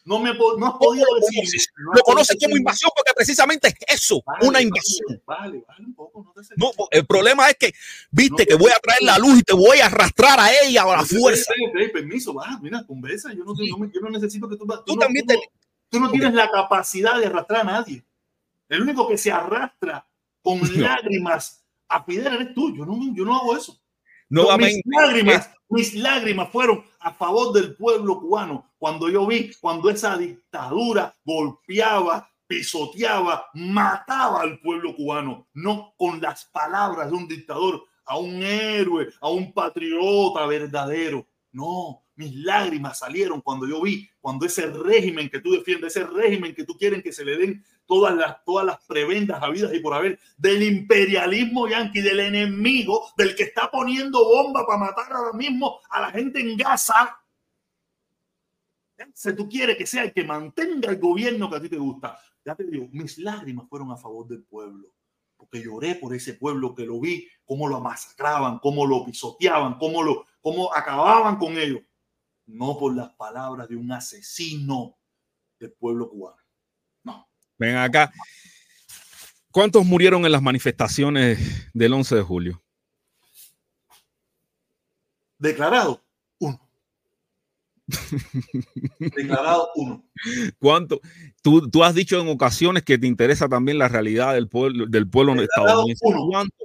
no me no has podido decir. lo conoce como invasión porque precisamente es eso, una invasión. Vale, vale, un poco, no, el problema es que, viste, que voy a traer la luz y te voy a arrastrar a ella a la fuerza. permiso, va, mira, conversa. Yo no, yo no necesito que tú. Tú, tú también tú, no tienes la capacidad de arrastrar a nadie. El único que se arrastra con lágrimas a Fidel eres tú. Yo no, yo no hago eso. Nuevamente. Mis lágrimas, mis lágrimas fueron a favor del pueblo cubano cuando yo vi cuando esa dictadura golpeaba, pisoteaba, mataba al pueblo cubano, no con las palabras de un dictador, a un héroe, a un patriota verdadero. No, mis lágrimas salieron cuando yo vi, cuando ese régimen que tú defiendes, ese régimen que tú quieres que se le den todas las, todas las prebendas habidas y por haber del imperialismo yanqui, del enemigo, del que está poniendo bomba para matar ahora mismo a la gente en Gaza. Si tú quieres que sea el que mantenga el gobierno que a ti te gusta, ya te digo, mis lágrimas fueron a favor del pueblo, porque lloré por ese pueblo que lo vi, cómo lo masacraban, cómo lo pisoteaban, cómo, lo, cómo acababan con ellos, no por las palabras de un asesino del pueblo cubano. Ven acá. ¿Cuántos murieron en las manifestaciones del 11 de julio? Declarado, uno. Declarado uno. ¿Cuánto? Tú, tú, has dicho en ocasiones que te interesa también la realidad del pueblo, del pueblo estadounidense.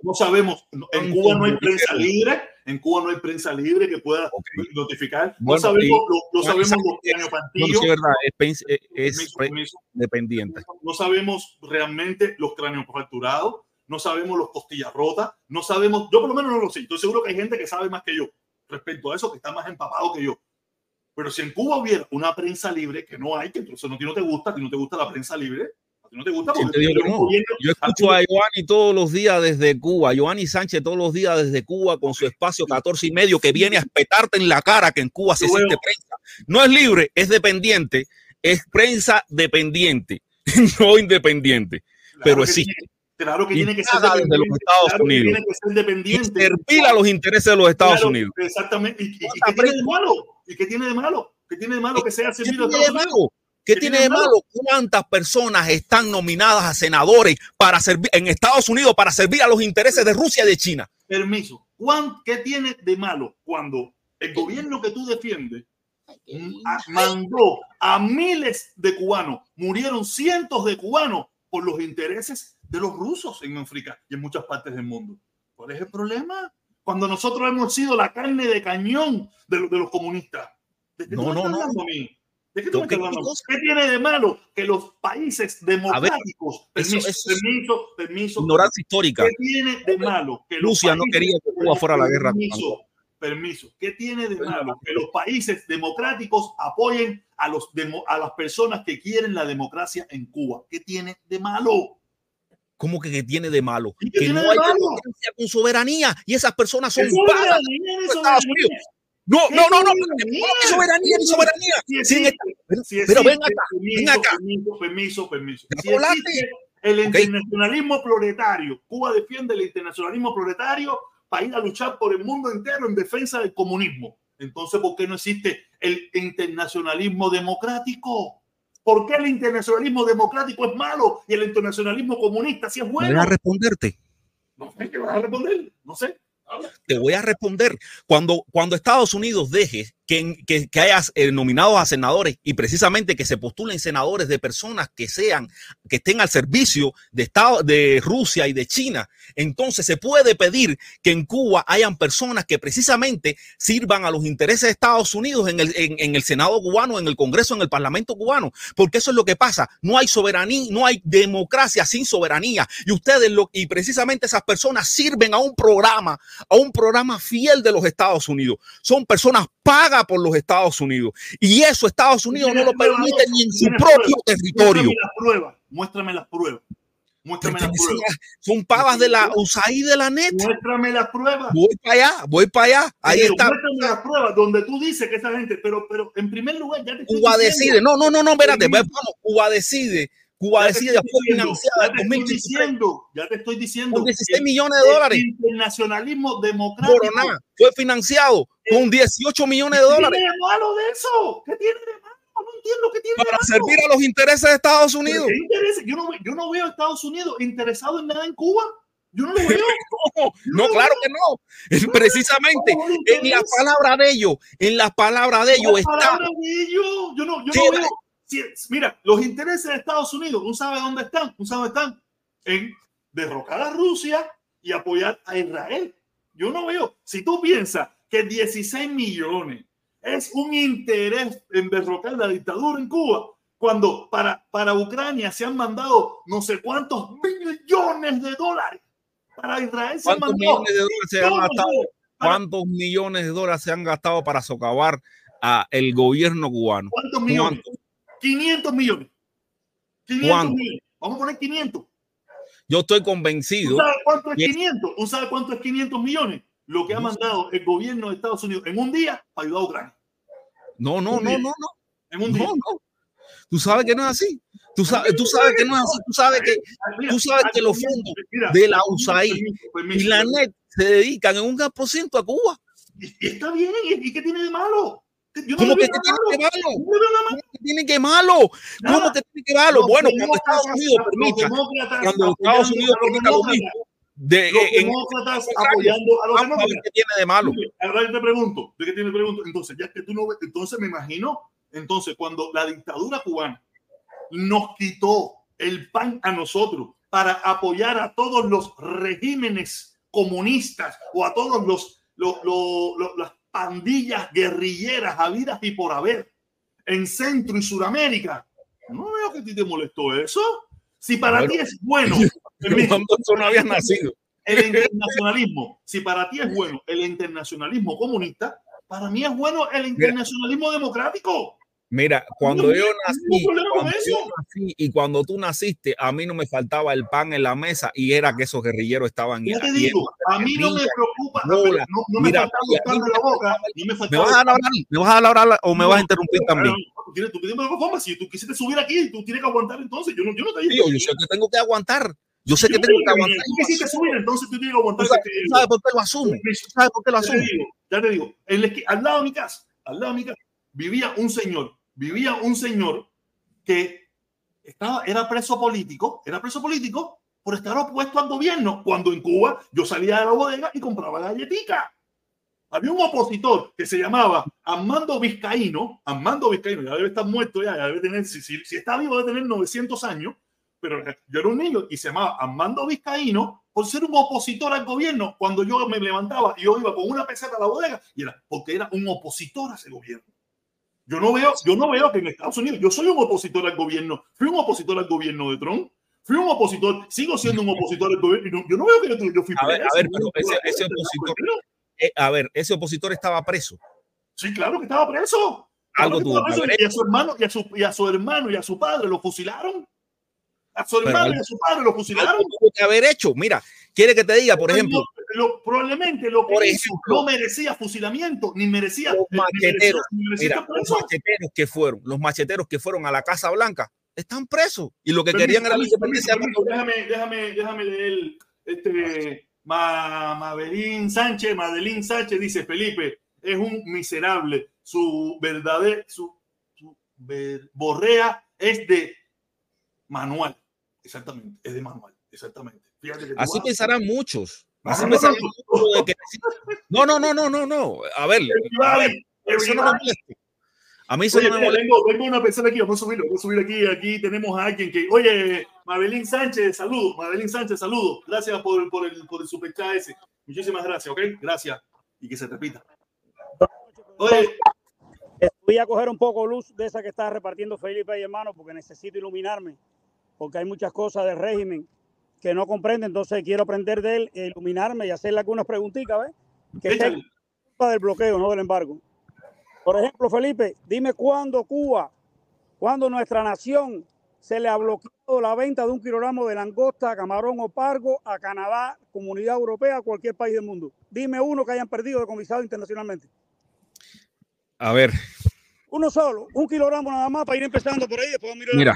No sabemos. En Cuba no hay prensa libre. En Cuba no hay prensa libre que pueda notificar. No sabemos, lo, sabemos los es, es, dependiente. No sabemos realmente los cráneos fracturados. No sabemos los costillas rotas. No sabemos, yo por lo menos no lo sé. Estoy seguro que hay gente que sabe más que yo respecto a eso, que está más empapado que yo. Pero si en Cuba hubiera una prensa libre, que no hay, que entonces no, no te gusta, a no te gusta la prensa libre, no te gusta Yo escucho a Giovanni todos los días desde Cuba, Giovanni Sánchez todos los días desde Cuba con su espacio 14 y medio que viene a espetarte en la cara que en Cuba se siente prensa. No es libre, es dependiente, es prensa dependiente, no independiente, pero existe. Claro que tiene que ser de los Estados Unidos. Tiene que ser dependiente. Y servir a los intereses de los Estados Unidos. Exactamente. ¿Y, qué tiene de malo? ¿Y qué tiene de malo? ¿Qué tiene de malo que sea servido a Estados Unidos? ¿Qué, tiene de malo? ¿Cuántas personas están nominadas a senadores para servir en Estados Unidos para servir a los intereses de Rusia y de China? Permiso. ¿Qué tiene de malo cuando el gobierno que tú defiendes mandó a miles de cubanos, murieron cientos de cubanos por los intereses de los rusos en África y en muchas partes del mundo. ¿Cuál es el problema? Cuando nosotros hemos sido la carne de cañón de, los comunistas. no, no, no. ¿De qué, ¿Qué tiene de malo que los países democráticos, permiso, permiso, permiso, ignorancia histórica. ¿Qué tiene de malo que Rusia no quería que Cuba fuera la guerra? Permiso, permiso. ¿Qué tiene de malo que los países democráticos apoyen a, los a las personas que quieren la democracia en Cuba? ¿Qué tiene de malo? ¿Cómo que, que tiene de malo? Que no hay democracia con soberanía y esas personas son pagas Estados Unidos. No, no, no, no, soberanía, ni soberanía. pero, ven acá, ven acá. Permiso, permiso, el internacionalismo proletario, Cuba defiende el internacionalismo proletario para ir a luchar por el mundo entero en defensa del comunismo. Entonces, ¿por qué no existe el internacionalismo democrático? ¿Por qué el internacionalismo democrático es malo y el internacionalismo comunista sí es bueno? Voy a responderte. No sé qué vas a responder, no sé. Te voy a responder. Cuando, cuando Estados Unidos deje que, que, hayas eh, nominados a senadores y precisamente que se postulen senadores de personas que sean, que estén al servicio de Estado, de Rusia y de China, entonces se puede pedir que en Cuba hayan personas que precisamente sirvan a los intereses de Estados Unidos en el, en, el Senado cubano, en el Congreso, en el Parlamento cubano, porque eso es lo que pasa. No hay soberanía, no hay democracia sin soberanía. Y ustedes, lo, y precisamente esas personas sirven a un programa, a un programa fiel de los Estados Unidos. Son personas pagas por los Estados Unidos. Y eso Estados Unidos no lo permite ni en su propio territorio. Muéstrame las pruebas. Muéstrame las pruebas. Son pavas de la USAID de la net. Muéstrame las pruebas. Voy para allá, voy para allá. Ahí Pero está. Muéstrame las pruebas donde tú dices que esa gente, pero, pero en primer lugar, ya te Cuba diciendo- decide. No, no, no, no, espérate. Vamos, Cuba decide. Cuba decide financiada 2023 diciendo, ya te estoy diciendo. con 16 el- millones de el dólares. internacionalismo democrático. Coroná fue financiado con 18 millones de ¿Qué dólares tiene de malo de eso? ¿Qué tiene de malo? No entiendo qué tiene para de malo. servir a los intereses de Estados ¿Pero Unidos. qué interesa? Yo no, yo no veo a Estados Unidos interesado en nada en Cuba. Yo no lo veo. No, no, claro que no. Precisamente en interesa. palabras de ellos, en las palabras de ellos está. de ellos, Yo no, yo no veo. Mira, los intereses de Estados Unidos, ¿un sabe dónde están? ¿Un sabe dónde están? En derrocar a Rusia y apoyar a Israel. Yo no veo. Si tú piensas que 16 millones es un interés en derrocar la dictadura en Cuba, cuando para, para Ucrania se han mandado no sé cuántos millones de dólares. Para Israel se han ¿Cuántos mandado millones de dólares se han gastado? ¿Cuántos millones de dólares se han gastado para socavar a el gobierno cubano? ¿Cuántos millones? 500 millones. 500 ¿Cuánto? millones. Vamos a poner 500. Yo estoy ¿Tú convencido. sabes cuánto es Yes. 500? ¿Tú sabes cuánto es 500 millones? Lo que ha mandado el gobierno de Estados Unidos en un día para ayudar a Ucrania. No, no, no, no, no. En un día. No, no. Tú sabes que no es así. Tú sabes, tú sabes que no es así. Tú sabes que Ah, tú sabes que los fondos de la USAID y la NET se dedican en un por ciento a Cuba. Y, está bien. ¿Y, y qué tiene de malo? Yo no ¿Cómo que, que nada tiene que malo? No le veo nada malo. ¿Cómo que tiene que malo? ¿Cómo que tiene que malo? Bueno, cuando Estados Unidos permita, cuando Estados Unidos permita lo mismo, de, los eh, en, demócratas en- apoyando a los demócratas. qué tiene de malo. Ahora yo te pregunto, ¿de qué tiene pregunto? Entonces, ya que tú no ves, entonces me imagino, entonces cuando la dictadura cubana nos quitó el pan a nosotros para apoyar a todos los regímenes comunistas o a todos los, los- los- los- las pandillas guerrilleras habidas y por haber en Centro y Suramérica. No veo que a ti te molestó eso. Si para ti es bueno, eso no había nacido. el internacionalismo, si para ti es bueno el internacionalismo comunista, para mí es bueno el internacionalismo democrático. Mira, cuando No, yo nací, cuando eso. yo nací y cuando tú naciste, a mí no me faltaba el pan en la mesa y era que esos guerrilleros estaban Ya te digo, a mí no me preocupa, no, no me mira, faltaba el pan de la boca, no me ¿Me faltaba vas a hablar? ¿Me vas a hablar o me vas a interrumpir también? Tienes, tú si tú quisiste subir aquí, tú tienes que aguantar entonces. Yo no, yo no te Tío, yo sé que tengo que aguantar. Yo sé que tengo que aguantar. Tú quisiste subir, entonces tú tienes que ¿Tú aguantar. sabes, que te tú digo. sabes por qué lo lo Ya te digo, ya te digo, en al lado de mi casa, al lado de mi casa, vivía un señor, vivía un señor que estaba, era preso político, era preso político por estar opuesto al gobierno, cuando en Cuba yo salía de la bodega y compraba galletica. Había un opositor que se llamaba Armando Vizcaíno, Armando Vizcaíno, ya debe estar muerto ya, ya debe tener, si, si, si está vivo debe tener 900 años, pero yo era un niño y se llamaba Armando Vizcaíno por ser un opositor al gobierno cuando yo me levantaba y yo iba con una peseta a la bodega y era porque era un opositor a ese gobierno. Yo no veo, yo no veo que en Estados Unidos yo soy un opositor al gobierno, fui un opositor al gobierno de Trump, fui un opositor, sigo siendo un opositor al gobierno. yo no veo que yo, yo fui A ver, a ver, pero ese- opositor-. Eh, a ver, ese opositor estaba preso. Sí, claro que estaba preso. Claro Algo estaba preso. Y a su hermano, y a su, y a su hermano y a su padre lo fusilaron. A su hermano y a su padre lo fusilaron. Que haber hecho. Mira, quiere que te diga, por ejemplo, Lo- probablemente lo que Por hizo ejemplo, no merecía fusilamiento, ni merecía. los merecía- macheteros, ni merecía mira, estar los preso. macheteros que fueron, los macheteros que fueron a la Casa Blanca, están presos. Y lo que Permiso, querían era la independencia. Déjame, déjame, déjame leer este Ma, Mabelín Sánchez, Madeline Sánchez dice Felipe es un miserable, su verdadero, su, su ver- borrea es de manual, exactamente, es de manual, exactamente. Fíjate que tú Así pensarán muchos. De que- No, no, no, no, no, no. A ver, a ver, eso no me molesta. A mí eso Oye, no me molesta. tengo, tengo una persona aquí, vamos a subirlo, vamos a subir aquí, aquí tenemos a alguien que, oye, Mabelín Sánchez, saludos, Mabelín Sánchez, saludos, gracias por, por el, por el superchat ese, muchísimas gracias, ok, gracias, y que se repita. Oye, Voy a coger un poco luz de esa que está repartiendo Felipe y hermano porque necesito iluminarme, porque hay muchas cosas del régimen que no comprende, entonces quiero aprender de él, e iluminarme y hacerle algunas preguntitas, ¿ves? Que es culpa del bloqueo, no del embargo. Por ejemplo, Felipe, dime cuándo Cuba, cuándo nuestra nación se le ha bloqueado la venta de un kilogramo de langosta, camarón o pargo a Canadá, Comunidad Europea, a cualquier país del mundo. Dime uno que hayan perdido de comisado internacionalmente. A ver. Uno solo, un kilogramo nada más para ir empezando por ahí. Después mirar Mira.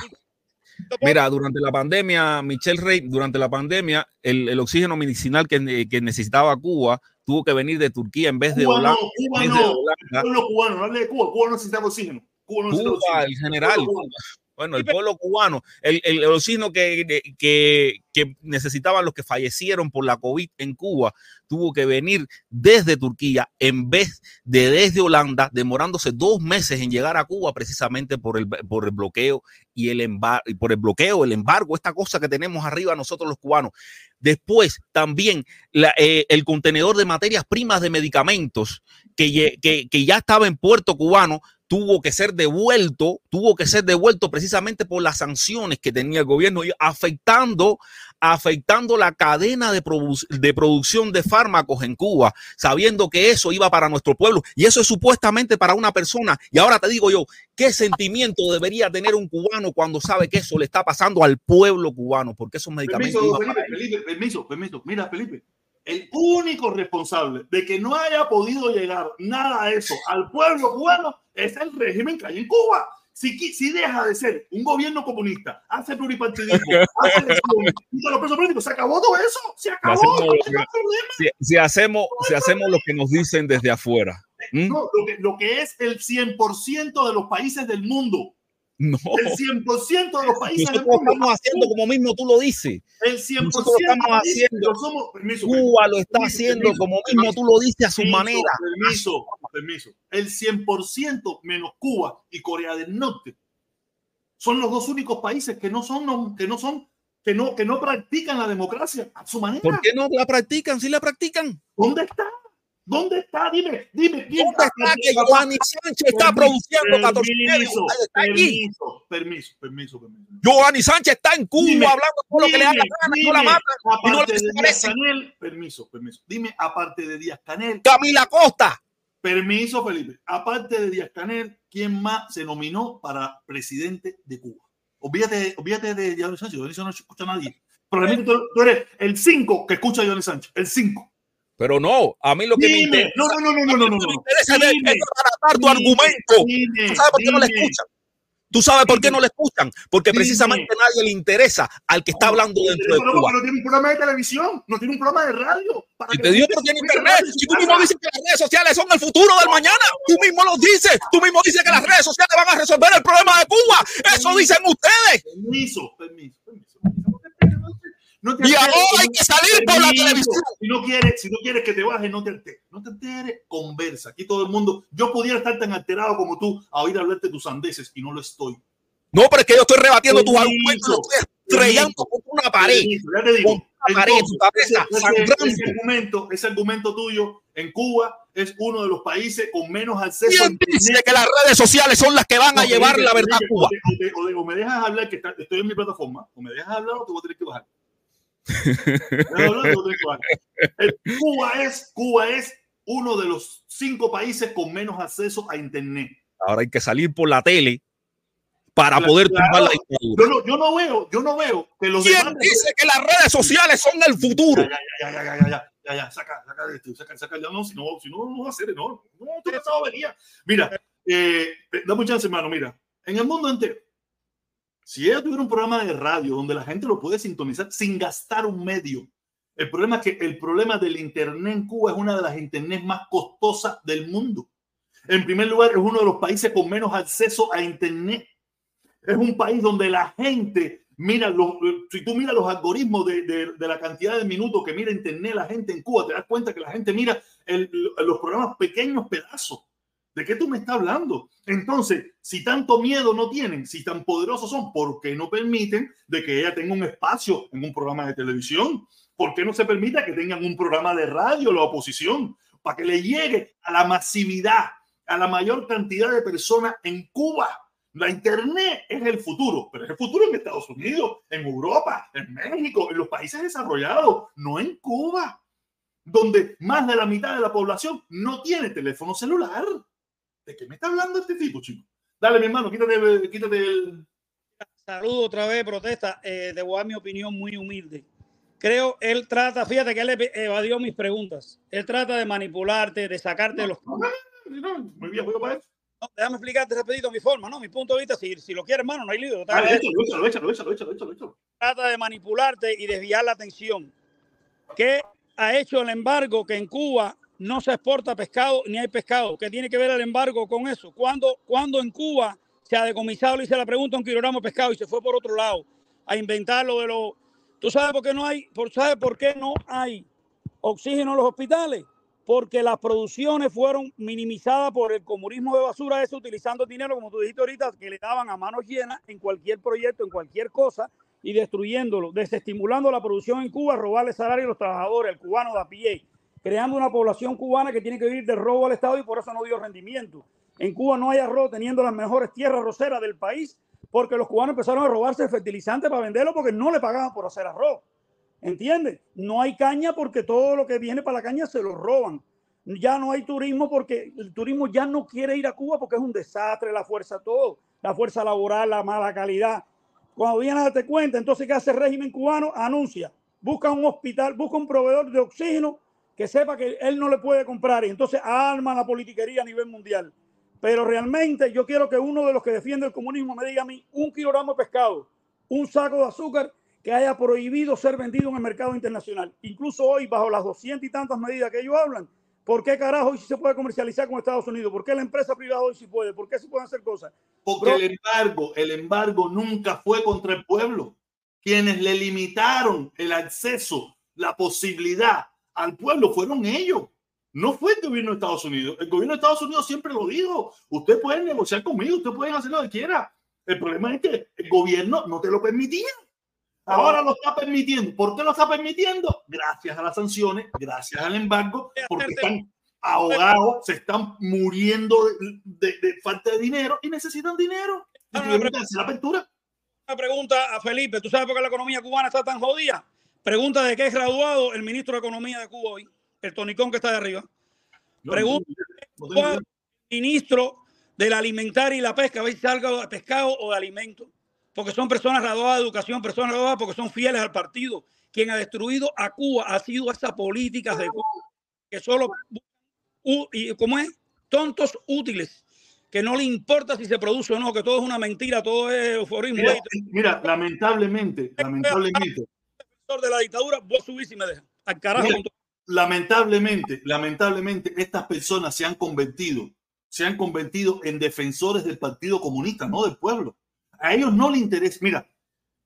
Mira, durante la pandemia, Michelle Rey, durante la pandemia, el, el oxígeno medicinal que, que, necesitaba Cuba tuvo que venir de Turquía en vez de Cuba Holanda. no, Cuba no. de Holanda. Cubano, no hable de Cuba. Cuba no necesitaba oxígeno. Cuba no necesitaba Cuba, oxígeno. el general. Cubano. Bueno, el pueblo cubano, el, el, el oxígeno que, que, que necesitaban los que fallecieron por la COVID en Cuba, tuvo que venir desde Turquía en vez de desde Holanda, demorándose dos meses en llegar a Cuba precisamente por el, por el bloqueo y el embargo, por el bloqueo, el embargo, esta cosa que tenemos arriba nosotros los cubanos. Después también la, eh, el contenedor de materias primas de medicamentos que, que, que ya estaba en puerto cubano tuvo que ser devuelto, tuvo que ser devuelto precisamente por las sanciones que tenía el gobierno y afectando, afectando la cadena de, produ de, producción de fármacos en Cuba, sabiendo que eso iba para nuestro pueblo y eso es supuestamente para una persona. Y ahora te digo yo, ¿qué sentimiento debería tener un cubano cuando sabe que eso le está pasando al pueblo cubano? Porque esos medicamentos... Permiso, Felipe, Felipe, permiso, permiso. Mira, Felipe, el único responsable de que no haya podido llegar nada de eso al pueblo cubano es el régimen que hay en Cuba. Si, si deja de ser un gobierno comunista, hace pluripartidismo, hace quita los presos políticos, se acabó todo eso, se acabó. hacemos no más problema. Si, si hacemos, si hacemos lo que nos dicen desde afuera. ¿m? No, lo, que, lo que es el 100% de los países del mundo. No. El 100% de los países del Nosotros mundo. estamos haciendo como mismo tú lo dices. El 100% Nosotros estamos haciendo- lo somos. Permiso, Cuba lo está permiso, haciendo permiso, como mismo tú lo dices a su manera. Permiso, permiso. El 100% menos Cuba y Corea del Norte son los dos únicos países que no son, que no son, que no, que no practican la democracia a su manera. ¿Por qué no la practican? Si la practican. ¿Dónde está? ¿Dónde está? Dime, dime. ¿quién ¿Dónde está que Giovanni Sánchez está produciendo 14 medios? Permiso, Está aquí. permiso, permiso, permiso, permiso. Giovanni Sánchez está en Cuba Dime, hablando todo lo que le da la gana no la matan y no desaparecen. Canel, permiso, permiso. Dime, aparte de Díaz Canel, Camila Costa. Permiso, Felipe. Aparte de Díaz Canel, ¿quién más se nominó para presidente de Cuba? Olvídate, olvídate de Giovanni Sánchez. Giovanni Sánchez no escucha a nadie. Probablemente tú, tú eres el 5 que escucha a Giovanni Sánchez. El 5. Pero no, a mí lo que me interesa, No, no, no, no, no, no, no. que no. interesa es- Dime, es tratar tu argumento. dime, ¿Tú sabes por qué no le escuchan? ¿Tú sabes por qué no le escuchan? Porque precisamente a nadie le interesa al que está hablando dentro de Cuba. no tiene un programa de televisión, no tiene un programa de radio. Para que te dio gente pero tiene internet, si tú mismo dices que las redes sociales son el futuro del mañana, tú mismo lo dices, tú mismo dices que las redes sociales van a resolver el problema de Cuba, eso dicen ustedes. Permiso, permiso, permiso. No te Y ahora hay que salir por la televisión. Si no quieres, si no quieres que te bajes, no te alteres. No te alteres, conversa. Aquí todo el mundo, yo pudiera estar tan alterado como tú a oír hablarte tus sandeces y no lo estoy. No, pero es que yo estoy rebatiendo tus argumentos, lo estoy estrellando permiso. con una pared. Ya te digo. Una pared ese, ese- argumento, ese argumento tuyo en Cuba es uno de los países con menos acceso a ¿Quién dice que las redes sociales son las que van a No, llevar Felipe, la verdad a Cuba? O, te- o te- o me dejas hablar, que está- estoy en mi plataforma, o me dejas hablar o te voy a tener que bajar. El- Cuba, es, Cuba es uno de los cinco países con menos acceso a Internet. Ahora hay que salir por la tele para Claro, poder tumbar la dictadura. Yo no, yo no veo, yo no veo que los ¿Quién demás- dice que las redes sociales son el futuro? Ya, ya, ya, ya, ya, ya, ya, ya, saca, saca de esto, saca, saca, ya no, si no, si no, no va a ser, no, no, tú no venía. Mira, eh, dame un chance, hermano, mira, en el mundo entero, si ella tuviera un programa de radio donde la gente lo puede sintonizar sin gastar un medio, el problema es que el problema del internet en Cuba es una de las internet más costosas del mundo. En primer lugar, es uno de los países con menos acceso a internet. Es un país donde la gente mira, los, si tú miras los algoritmos de, de, la cantidad de minutos que mira internet la gente en Cuba, te das cuenta que la gente mira los programas pequeños pedazos. ¿De qué tú me estás hablando? Entonces, si tanto miedo no tienen, si tan poderosos son, ¿por qué no permiten de que ella tenga un espacio en un programa de televisión? ¿Por qué no se permita que tengan un programa de radio la oposición? Para que le llegue a la masividad, a la mayor cantidad de personas en Cuba. La Internet es el futuro, pero es el futuro en Estados Unidos, en Europa, en México, en los países desarrollados, no en Cuba, donde más de la mitad de la población no tiene teléfono celular. ¿De qué me está hablando este tipo, chico? Dale, mi hermano, quítate, quítate el... Saludo otra vez, protesta. Eh, a dar mi opinión muy humilde. Creo, él trata, fíjate que él evadió mis preguntas. Él trata de manipularte, de sacarte no, los... No, no, muy bien, voy para eso. No, déjame explicarte rapidito mi forma, ¿no? Mi punto de vista, si, si lo quieres, hermano, no hay lío. Ah, échalo, échalo, échalo, échalo, échalo. Trata de manipularte y desviar la atención. ¿Qué ha hecho el embargo que en Cuba no se exporta pescado ni hay pescado? ¿Qué tiene que ver el embargo con eso? ¿Cuándo, cuando en Cuba se ha decomisado, le hice la pregunta un kilogramo de pescado y se fue por otro lado a inventar lo de los... ¿Tú sabes por qué no hay, sabes por qué no hay oxígeno en los hospitales? Porque las producciones fueron minimizadas por el comunismo de basura, eso utilizando dinero, como tú dijiste ahorita, que le daban a manos llenas en cualquier proyecto, en cualquier cosa, y destruyéndolo, desestimulando la producción en Cuba, robarle salario a los trabajadores, el cubano de a pie, creando una población cubana que tiene que vivir de robo al Estado y por eso no dio rendimiento. En Cuba no hay arroz teniendo las mejores tierras roceras del país porque los cubanos empezaron a robarse el fertilizante para venderlo porque no le pagaban por hacer arroz. ¿Entiendes? No hay caña porque todo lo que viene para la caña se lo roban. Ya no hay turismo porque el turismo ya no quiere ir a Cuba porque es un desastre, la fuerza, todo, la fuerza laboral, la mala calidad. Cuando vienes a darte cuenta, entonces, ¿qué hace el régimen cubano? Anuncia, busca un hospital, busca un proveedor de oxígeno que sepa que él no le puede comprar y entonces arma la politiquería a nivel mundial. Pero realmente yo quiero que uno de los que defiende el comunismo me diga a mí un kilogramo de pescado, un saco de azúcar que haya prohibido ser vendido en el mercado internacional. Incluso hoy, bajo las doscientas y tantas medidas que ellos hablan, ¿por qué carajo hoy sí se puede comercializar con Estados Unidos? ¿Por qué la empresa privada hoy sí puede? ¿Por qué se pueden hacer cosas? Porque Bro, el embargo, el embargo nunca fue contra el pueblo. Quienes le limitaron el acceso, la posibilidad al pueblo fueron ellos. No fue el gobierno de Estados Unidos. El gobierno de Estados Unidos siempre lo dijo. Usted puede negociar conmigo, usted puede hacer lo que quiera. El problema es que el gobierno no te lo permitía. Ahora lo está permitiendo. ¿Por qué lo está permitiendo? Gracias a las sanciones, gracias al embargo, porque están ahogados, se están muriendo de, de, de falta de dinero y necesitan dinero. Y Una hacer la apertura. pregunta a Felipe. ¿Tú sabes por qué la economía cubana está tan jodida? Pregunta de qué es graduado el ministro de Economía de Cuba hoy, el tonicón que está de arriba. No, Pregunta no tengo idea. ministro de la alimentaria y la pesca, a ver si salga de pescado o de alimento, porque son personas graduadas de educación, personas graduadas porque son fieles al partido. Quien ha destruido a Cuba ha sido esas políticas de Cuba, que solo, ¿cómo es? Tontos útiles, que no le importa si se produce o no, que todo es una mentira, todo es euforismo. Mira, lamentablemente, lamentablemente, de la dictadura, voy a subir si me dejan. Al carajo. Mira, con todo. lamentablemente, lamentablemente, estas personas se han convertido, se han convertido en defensores del Partido Comunista, no del pueblo. A ellos no les interesa. Mira,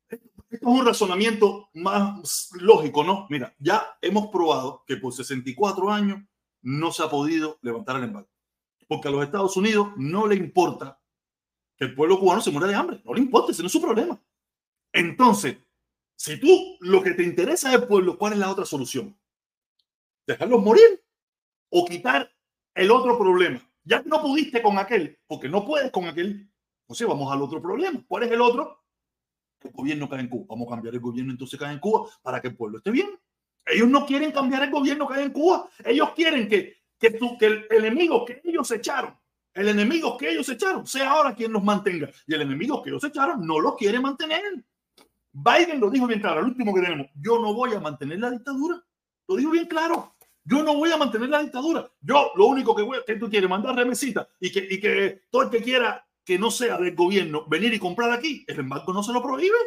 esto es un razonamiento más lógico, ¿no? Mira, ya hemos probado que por 64 años no se ha podido levantar el embargo. Porque a los Estados Unidos no le importa que el pueblo cubano se muera de hambre. No le importa, ese no es su problema. Entonces, si tú lo que te interesa es el pueblo, ¿cuál es la otra solución? Dejarlos morir o quitar el otro problema. Ya que no pudiste con aquel, porque no puedes con aquel, entonces vamos al otro problema. ¿Cuál es el otro? El gobierno cae en Cuba. Vamos a cambiar el gobierno entonces cae en Cuba para que el pueblo esté bien. Ellos no quieren cambiar el gobierno que hay en Cuba. Ellos quieren que, que, que el enemigo que ellos echaron, el enemigo que ellos echaron, sea ahora quien los mantenga. Y el enemigo que ellos echaron no los quiere mantener. Biden lo dijo bien claro, el último que tenemos. Yo no voy a mantener la dictadura. Lo dijo bien claro. Yo no voy a mantener la dictadura. Yo lo único que voy a, que tú quieres mandar remesita y que, y que todo el que quiera que no sea del gobierno venir y comprar aquí, el embargo no se lo prohíbe.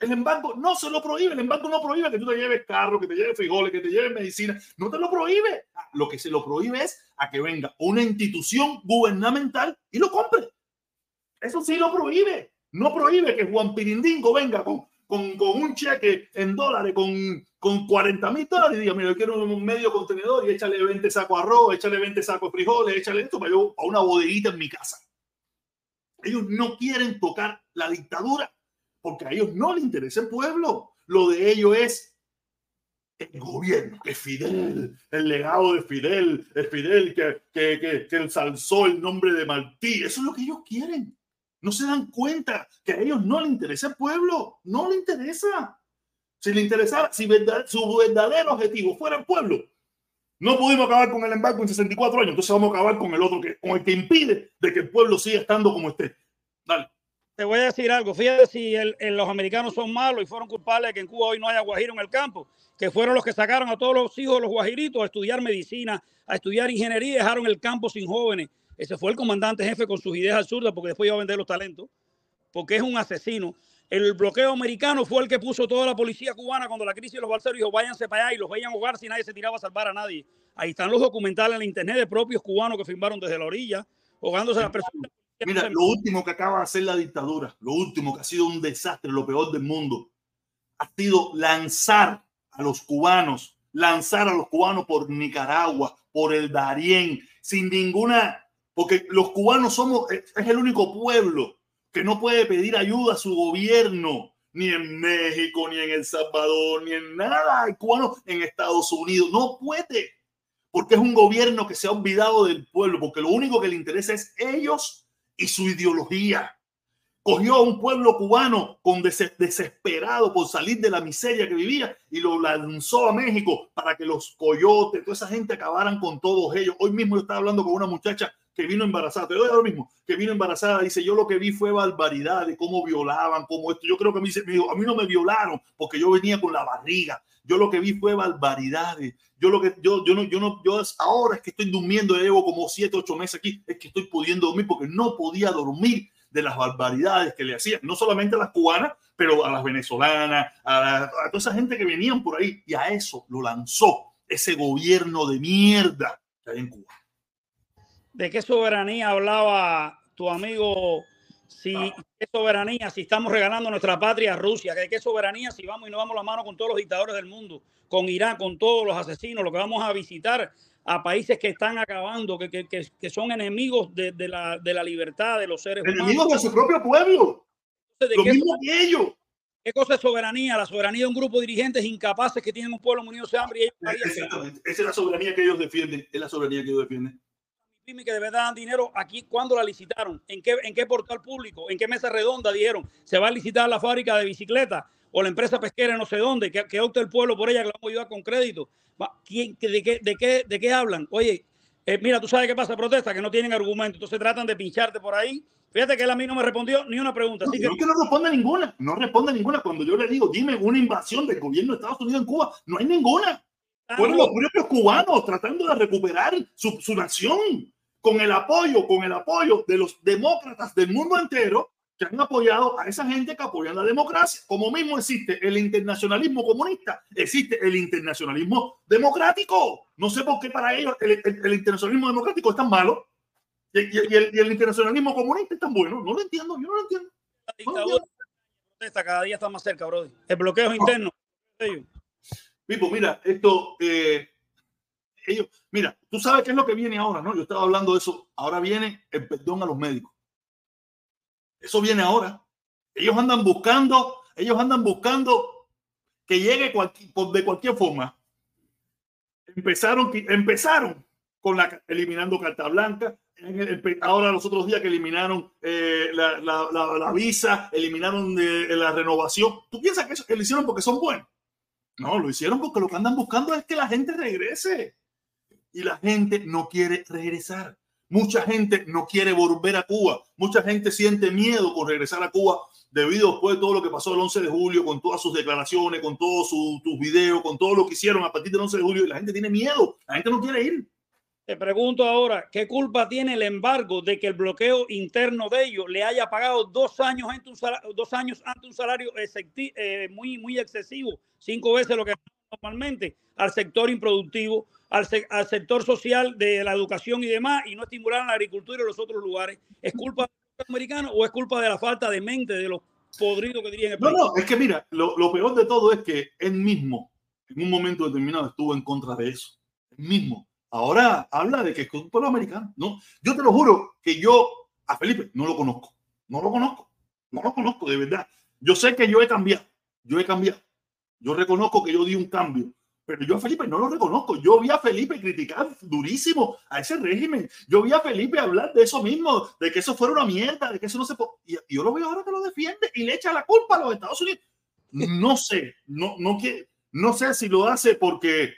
El embargo no se lo prohíbe. El embargo no prohíbe que tú te lleves carro, que te lleves frijoles, que te lleves medicina. No te lo prohíbe. Lo que se lo prohíbe es a que venga una institución gubernamental y lo compre. Eso sí lo prohíbe. No prohíbe que Juan Pirindingo venga con, con, con un cheque en dólares, con, con 40 mil dólares y diga, mira, yo quiero un medio contenedor y échale 20 sacos arroz, échale 20 sacos frijoles, échale esto para yo a una bodeguita en mi casa. Ellos no quieren tocar la dictadura porque a ellos no les interesa el pueblo. Lo de ellos es el gobierno, que Fidel, el legado de Fidel, el Fidel que, que, que, que ensalzó el nombre de Martí. Eso es lo que ellos quieren. No se dan cuenta que a ellos no les interesa el pueblo, no les interesa. Si le interesara, si verdad, su verdadero objetivo fuera el pueblo, no pudimos acabar con el embargo en 64 años, entonces vamos a acabar con el otro, que, con el que impide de que el pueblo siga estando como esté. Dale, te voy a decir algo. Fíjate si los americanos son malos y fueron culpables de que en Cuba hoy no haya guajiro en el campo, que fueron los que sacaron a todos los hijos de los guajiritos a estudiar medicina, a estudiar ingeniería y dejaron el campo sin jóvenes. Ese fue el comandante jefe con sus ideas absurdas porque después iba a vender los talentos, porque es un asesino. El bloqueo americano fue el que puso toda la policía cubana cuando la crisis de los balseros dijo váyanse para allá y los veían jugar si nadie se tiraba a salvar a nadie. Ahí están los documentales en la internet de propios cubanos que firmaron desde la orilla, ahogándose a las personas. Mira, lo último que acaba de hacer la dictadura, lo último que ha sido un desastre, lo peor del mundo, ha sido lanzar a los cubanos, lanzar a los cubanos por Nicaragua, por el Darién, sin ninguna porque los cubanos somos, es el único pueblo que no puede pedir ayuda a su gobierno, ni en México, ni en El Salvador, ni en nada. El cubano en Estados Unidos no puede, porque es un gobierno que se ha olvidado del pueblo, porque lo único que le interesa es ellos y su ideología. Cogió a un pueblo cubano con desesperado por salir de la miseria que vivía y lo lanzó a México para que los coyotes, toda esa gente acabaran con todos ellos. Hoy mismo yo estaba hablando con una muchacha que vino embarazada, te doy lo mismo, que vino embarazada, dice, yo lo que vi fue barbaridad de cómo violaban, cómo esto, yo creo que me dice, a mí no me violaron porque yo venía con la barriga, yo lo que vi fue barbaridades, yo lo que, yo, yo no, yo no, yo ahora es que estoy durmiendo, llevo como siete, ocho meses aquí, es que estoy pudiendo dormir porque no podía dormir de las barbaridades que le hacían, no solamente a las cubanas, pero a las venezolanas, a, a toda esa gente que venían por ahí, y a eso lo lanzó ese gobierno de mierda que hay en Cuba. ¿De qué soberanía hablaba tu amigo? Si qué soberanía, si estamos regalando nuestra patria a Rusia, ¿de qué soberanía si vamos y nos damos la mano con todos los dictadores del mundo, con Irán, con todos los asesinos, lo que vamos a visitar a países que están acabando, que, que, que, son enemigos de, de, la, de, la, libertad de los seres humanos. Enemigos de su propio pueblo. ¿De lo qué, mismo que ellos. ¿Qué cosa es soberanía? La soberanía de un grupo de dirigentes incapaces que tienen un pueblo unido de hambre. Y ellos Exactamente. Esa es la soberanía que ellos defienden. Es la soberanía que ellos defienden que de verdad dan dinero aquí, ¿cuándo la licitaron? ¿En qué, ¿En qué portal público? ¿En qué mesa redonda dijeron? ¿Se va a licitar la fábrica de bicicletas o la empresa pesquera no sé dónde? Que, que opte el pueblo por ella, que la vamos a ayudar con crédito. ¿Quién, de, qué, de, qué, ¿De qué hablan? Oye, eh, mira, tú sabes qué pasa, protesta, que no tienen argumento, entonces tratan de pincharte por ahí. Fíjate que él a mí no me respondió ni una pregunta. Así no, que... no responde ninguna, no responde ninguna. Cuando yo le digo, dime una invasión del gobierno de Estados Unidos en Cuba, no hay ninguna. Fueron los propios cubanos tratando de recuperar su, su nación con el apoyo, con el apoyo de los demócratas del mundo entero que han apoyado a esa gente que apoya la democracia. Como mismo existe el internacionalismo comunista, existe el internacionalismo democrático. No sé por qué para ellos el, internacionalismo democrático es tan malo y, el, internacionalismo comunista es tan bueno. No lo entiendo, yo no lo entiendo. cada día está más cerca, bro. El bloqueo interno. Pipo, mira, esto eh, mira, tú sabes qué es lo que viene ahora, ¿no? Yo estaba hablando de eso. Ahora viene el perdón a los médicos. Eso viene ahora. Ellos andan buscando, ellos andan buscando que llegue de cualquier forma. Empezaron, empezaron con la eliminando carta blanca. ahora los otros días que eliminaron eh, la, visa, eliminaron la renovación. ¿Tú piensas que eso que lo hicieron porque son buenos? No, lo hicieron porque lo que andan buscando es que la gente regrese y la gente no quiere regresar. Mucha gente no quiere volver a Cuba. Mucha gente siente miedo con regresar a Cuba debido después de todo lo que pasó el 11 de julio, con todas sus declaraciones, con todos sus videos, con todo lo que hicieron a partir del 11 de julio. Y la gente tiene miedo. La gente no quiere ir. Te pregunto ahora, ¿qué culpa tiene el embargo de que el bloqueo interno de ellos le haya pagado dos años, ante un salario, dos años ante un salario eh, muy, muy excesivo, cinco veces lo que normalmente, al sector improductivo, al, al, sector social de la educación y demás y no estimular la agricultura y los otros lugares. ¿Es culpa del americano o es culpa de la falta de mente de los podridos que dirían el país? No, no, es que mira, lo, lo, peor de todo es que él mismo en un momento determinado estuvo en contra de eso. Él mismo. Ahora habla de que es culpa de los americanos. No, yo te lo juro que yo a Felipe no lo conozco. No lo conozco. No lo conozco de verdad. Yo sé que yo he cambiado. Yo he cambiado. Yo reconozco que yo di un cambio pero yo a Felipe no lo reconozco. Yo vi a Felipe criticar durísimo a ese régimen. Yo vi a Felipe hablar de eso mismo, de que eso fuera una mierda, de que eso no se. Y yo lo veo ahora que lo defiende y le echa la culpa a los Estados Unidos. No sé, no, no, que, no sé si lo hace porque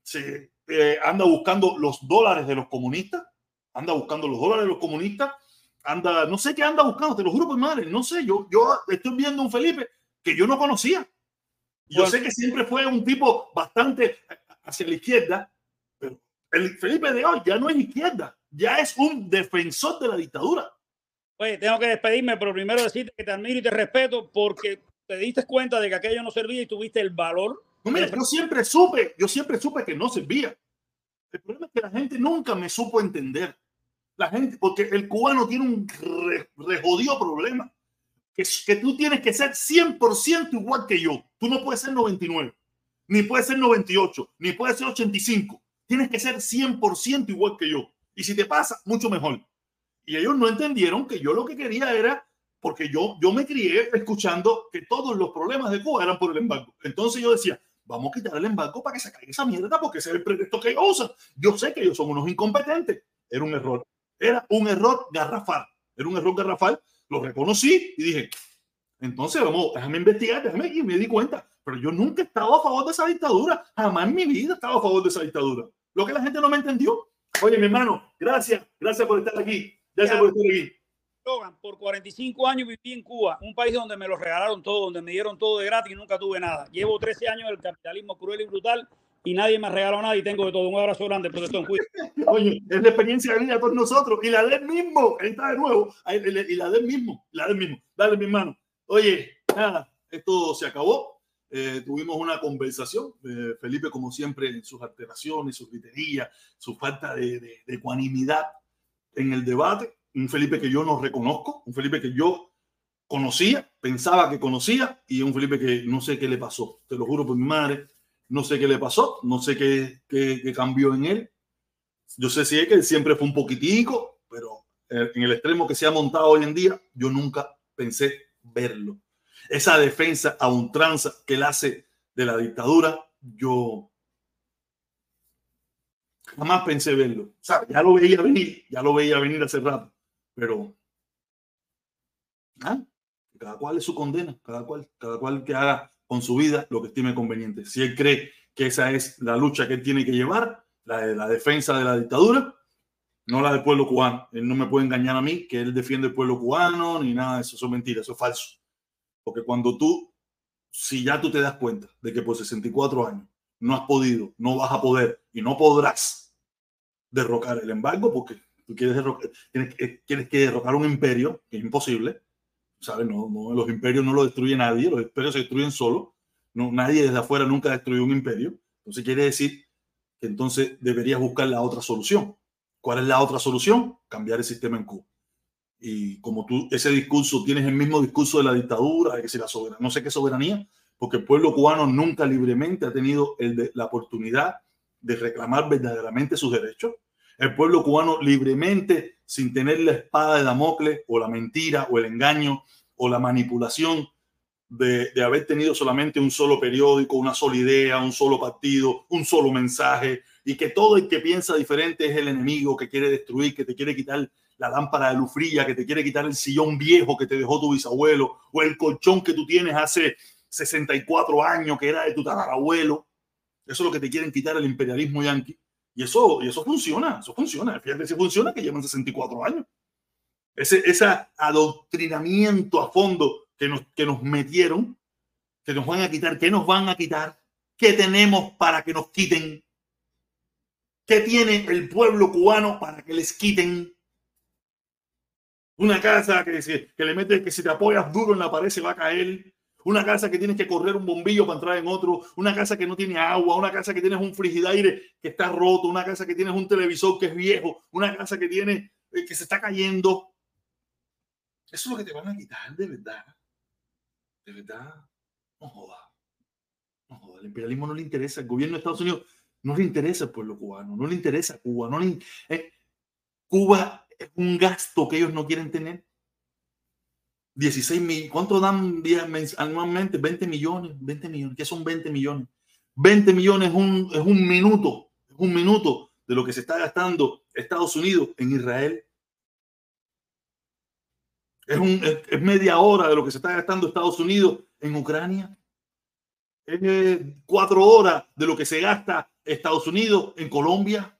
se eh, anda buscando los dólares de los comunistas, anda buscando los dólares de los comunistas anda, no sé qué anda buscando, te lo juro por madre, no sé, yo, yo estoy viendo un Felipe que yo no conocía. Yo sé que siempre fue un tipo bastante hacia la izquierda, pero el Felipe de hoy ya no es izquierda, ya es un defensor de la dictadura. Oye, tengo que despedirme, pero primero decirte que te admiro y te respeto porque te diste cuenta de que aquello no servía y tuviste el valor. No, mira, yo siempre supe, yo siempre supe que no servía. El problema es que la gente nunca me supo entender. La gente, porque el cubano tiene un re, jodido problema. Que, que tú tienes que ser 100% igual que yo. Tú no puedes ser 99, ni puedes ser 98, ni puedes ser 85. Tienes que ser 100% igual que yo. Y si te pasa, mucho mejor. Y ellos no entendieron que yo lo que quería era, porque yo, yo me crié escuchando que todos los problemas de Cuba eran por el embargo. Entonces yo decía, vamos a quitar el embargo para que se caiga esa mierda, porque ese es el pretexto que ellos usan. Yo sé que ellos son unos incompetentes. Era un error. Era un error garrafal. Era un error garrafal. Lo reconocí y dije, entonces vamos, déjame investigar, déjame y me di cuenta. Pero yo nunca he estado a favor de esa dictadura. Jamás en mi vida he estado a favor de esa dictadura. Lo que la gente no me entendió. Oye, mi hermano, gracias. Gracias por estar aquí. Gracias por estar aquí. Por 45 años viví en Cuba, un país donde me lo regalaron todo, donde me dieron todo de gratis y nunca tuve nada. Llevo 13 años del capitalismo cruel y brutal y nadie me ha regalado nada y tengo de todo. Un abrazo grande, profesor. Oye, es la experiencia de vida con nosotros y la del mismo. Ahí está de nuevo. Y la del mismo. La del mismo. Dale, mi hermano. Oye, nada, esto se acabó. Eh, tuvimos una conversación. Eh, Felipe, como siempre, en sus alteraciones, sus griterías, su falta de, de, de ecuanimidad en el debate. Un Felipe que yo no reconozco, un Felipe que yo conocía, pensaba que conocía, y un Felipe que no sé qué le pasó. Te lo juro por mi madre, no sé qué le pasó, no sé qué, qué, cambió en él. Yo sé si es que él siempre fue un poquitico, pero en el extremo que se ha montado hoy en día, yo nunca pensé verlo. Esa defensa a un tranza que él hace de la dictadura, yo jamás pensé verlo. Ya lo veía venir, ya lo veía venir hace rato, pero ¿ah? cada cual es su condena, cada cual, cada cual que haga con su vida lo que estime conveniente. Si él cree que esa es la lucha que tiene que llevar, la de la defensa de la dictadura, no la del pueblo cubano. Él no me puede engañar a mí que él defiende el pueblo cubano ni nada de eso. Eso es mentira, eso es falso. Porque cuando tú, si ya tú te das cuenta de que por 64 años no has podido, no vas a poder y no podrás derrocar el embargo, porque tú quieres, derrocar, tienes, que derrocar un imperio, que es imposible, ¿sabes? No, no, los imperios no lo destruye nadie, los imperios se destruyen solo, no, nadie desde afuera nunca destruyó un imperio, entonces quiere decir que entonces deberías buscar la otra solución. ¿Cuál es la otra solución? Cambiar el sistema en Cuba. Y como tú, ese discurso, tienes el mismo discurso de la dictadura, de que la soberanía, no sé qué soberanía, porque el pueblo cubano nunca libremente ha tenido el la oportunidad de reclamar verdaderamente sus derechos. El pueblo cubano libremente, sin tener la espada de Damocles o la mentira o el engaño o la manipulación de, de, haber tenido solamente un solo periódico, una sola idea, un solo partido, un solo mensaje, y que todo el que piensa diferente es el enemigo que quiere destruir, que te quiere quitar la lámpara de luz fría, que te quiere quitar el sillón viejo que te dejó tu bisabuelo, o el colchón que tú tienes hace 64 años, que era de tu tatarabuelo. Eso es lo que te quieren quitar el imperialismo yanqui. Y eso, y eso funciona, eso funciona. Fíjate si funciona que llevan 64 años. Ese, ese adoctrinamiento a fondo que nos, que nos metieron, que nos van a quitar, ¿qué nos van a quitar? ¿Qué tenemos para que nos quiten? ¿Qué tiene el pueblo cubano para que les quiten? Una casa que, que le metes que si te apoyas duro en la pared se va a caer una casa que tienes que correr un bombillo para entrar en otro, una casa que no tiene agua, una casa que tienes un frigidaire que está roto, una casa que tienes un televisor que es viejo, una casa que tiene eh, que se está cayendo. Eso es lo que te van a quitar, de verdad. De verdad. No joda. No joda. El imperialismo no le interesa. El gobierno de Estados Unidos no le interesa el pueblo cubano. No le interesa Cuba. No le, eh, Cuba es un gasto que ellos no quieren tener. 16 mil, ¿cuánto dan anualmente? 20 millones, 20 millones, ¿qué son 20 millones? 20 millones es un, es un minuto, es un minuto de lo que se está gastando Estados Unidos en Israel. Es, un, es, es media hora de lo que se está gastando Estados Unidos en Ucrania. Es cuatro horas de lo que se gasta Estados Unidos en Colombia.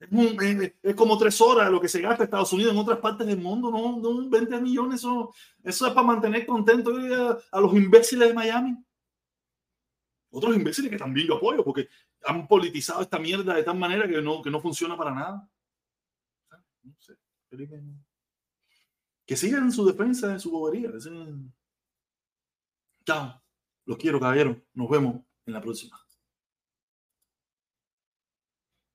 Es, como tres horas lo que se gasta Estados Unidos en otras partes del mundo, no, no 20 millones, eso, eso es para mantener contentos a, a los imbéciles de Miami. Otros imbéciles que también yo apoyo, porque han politizado esta mierda de tal manera que no, que no funciona para nada. No sé. Que sigan en su defensa, en su bobería. Chao. Los quiero, caballero. Nos vemos en la próxima.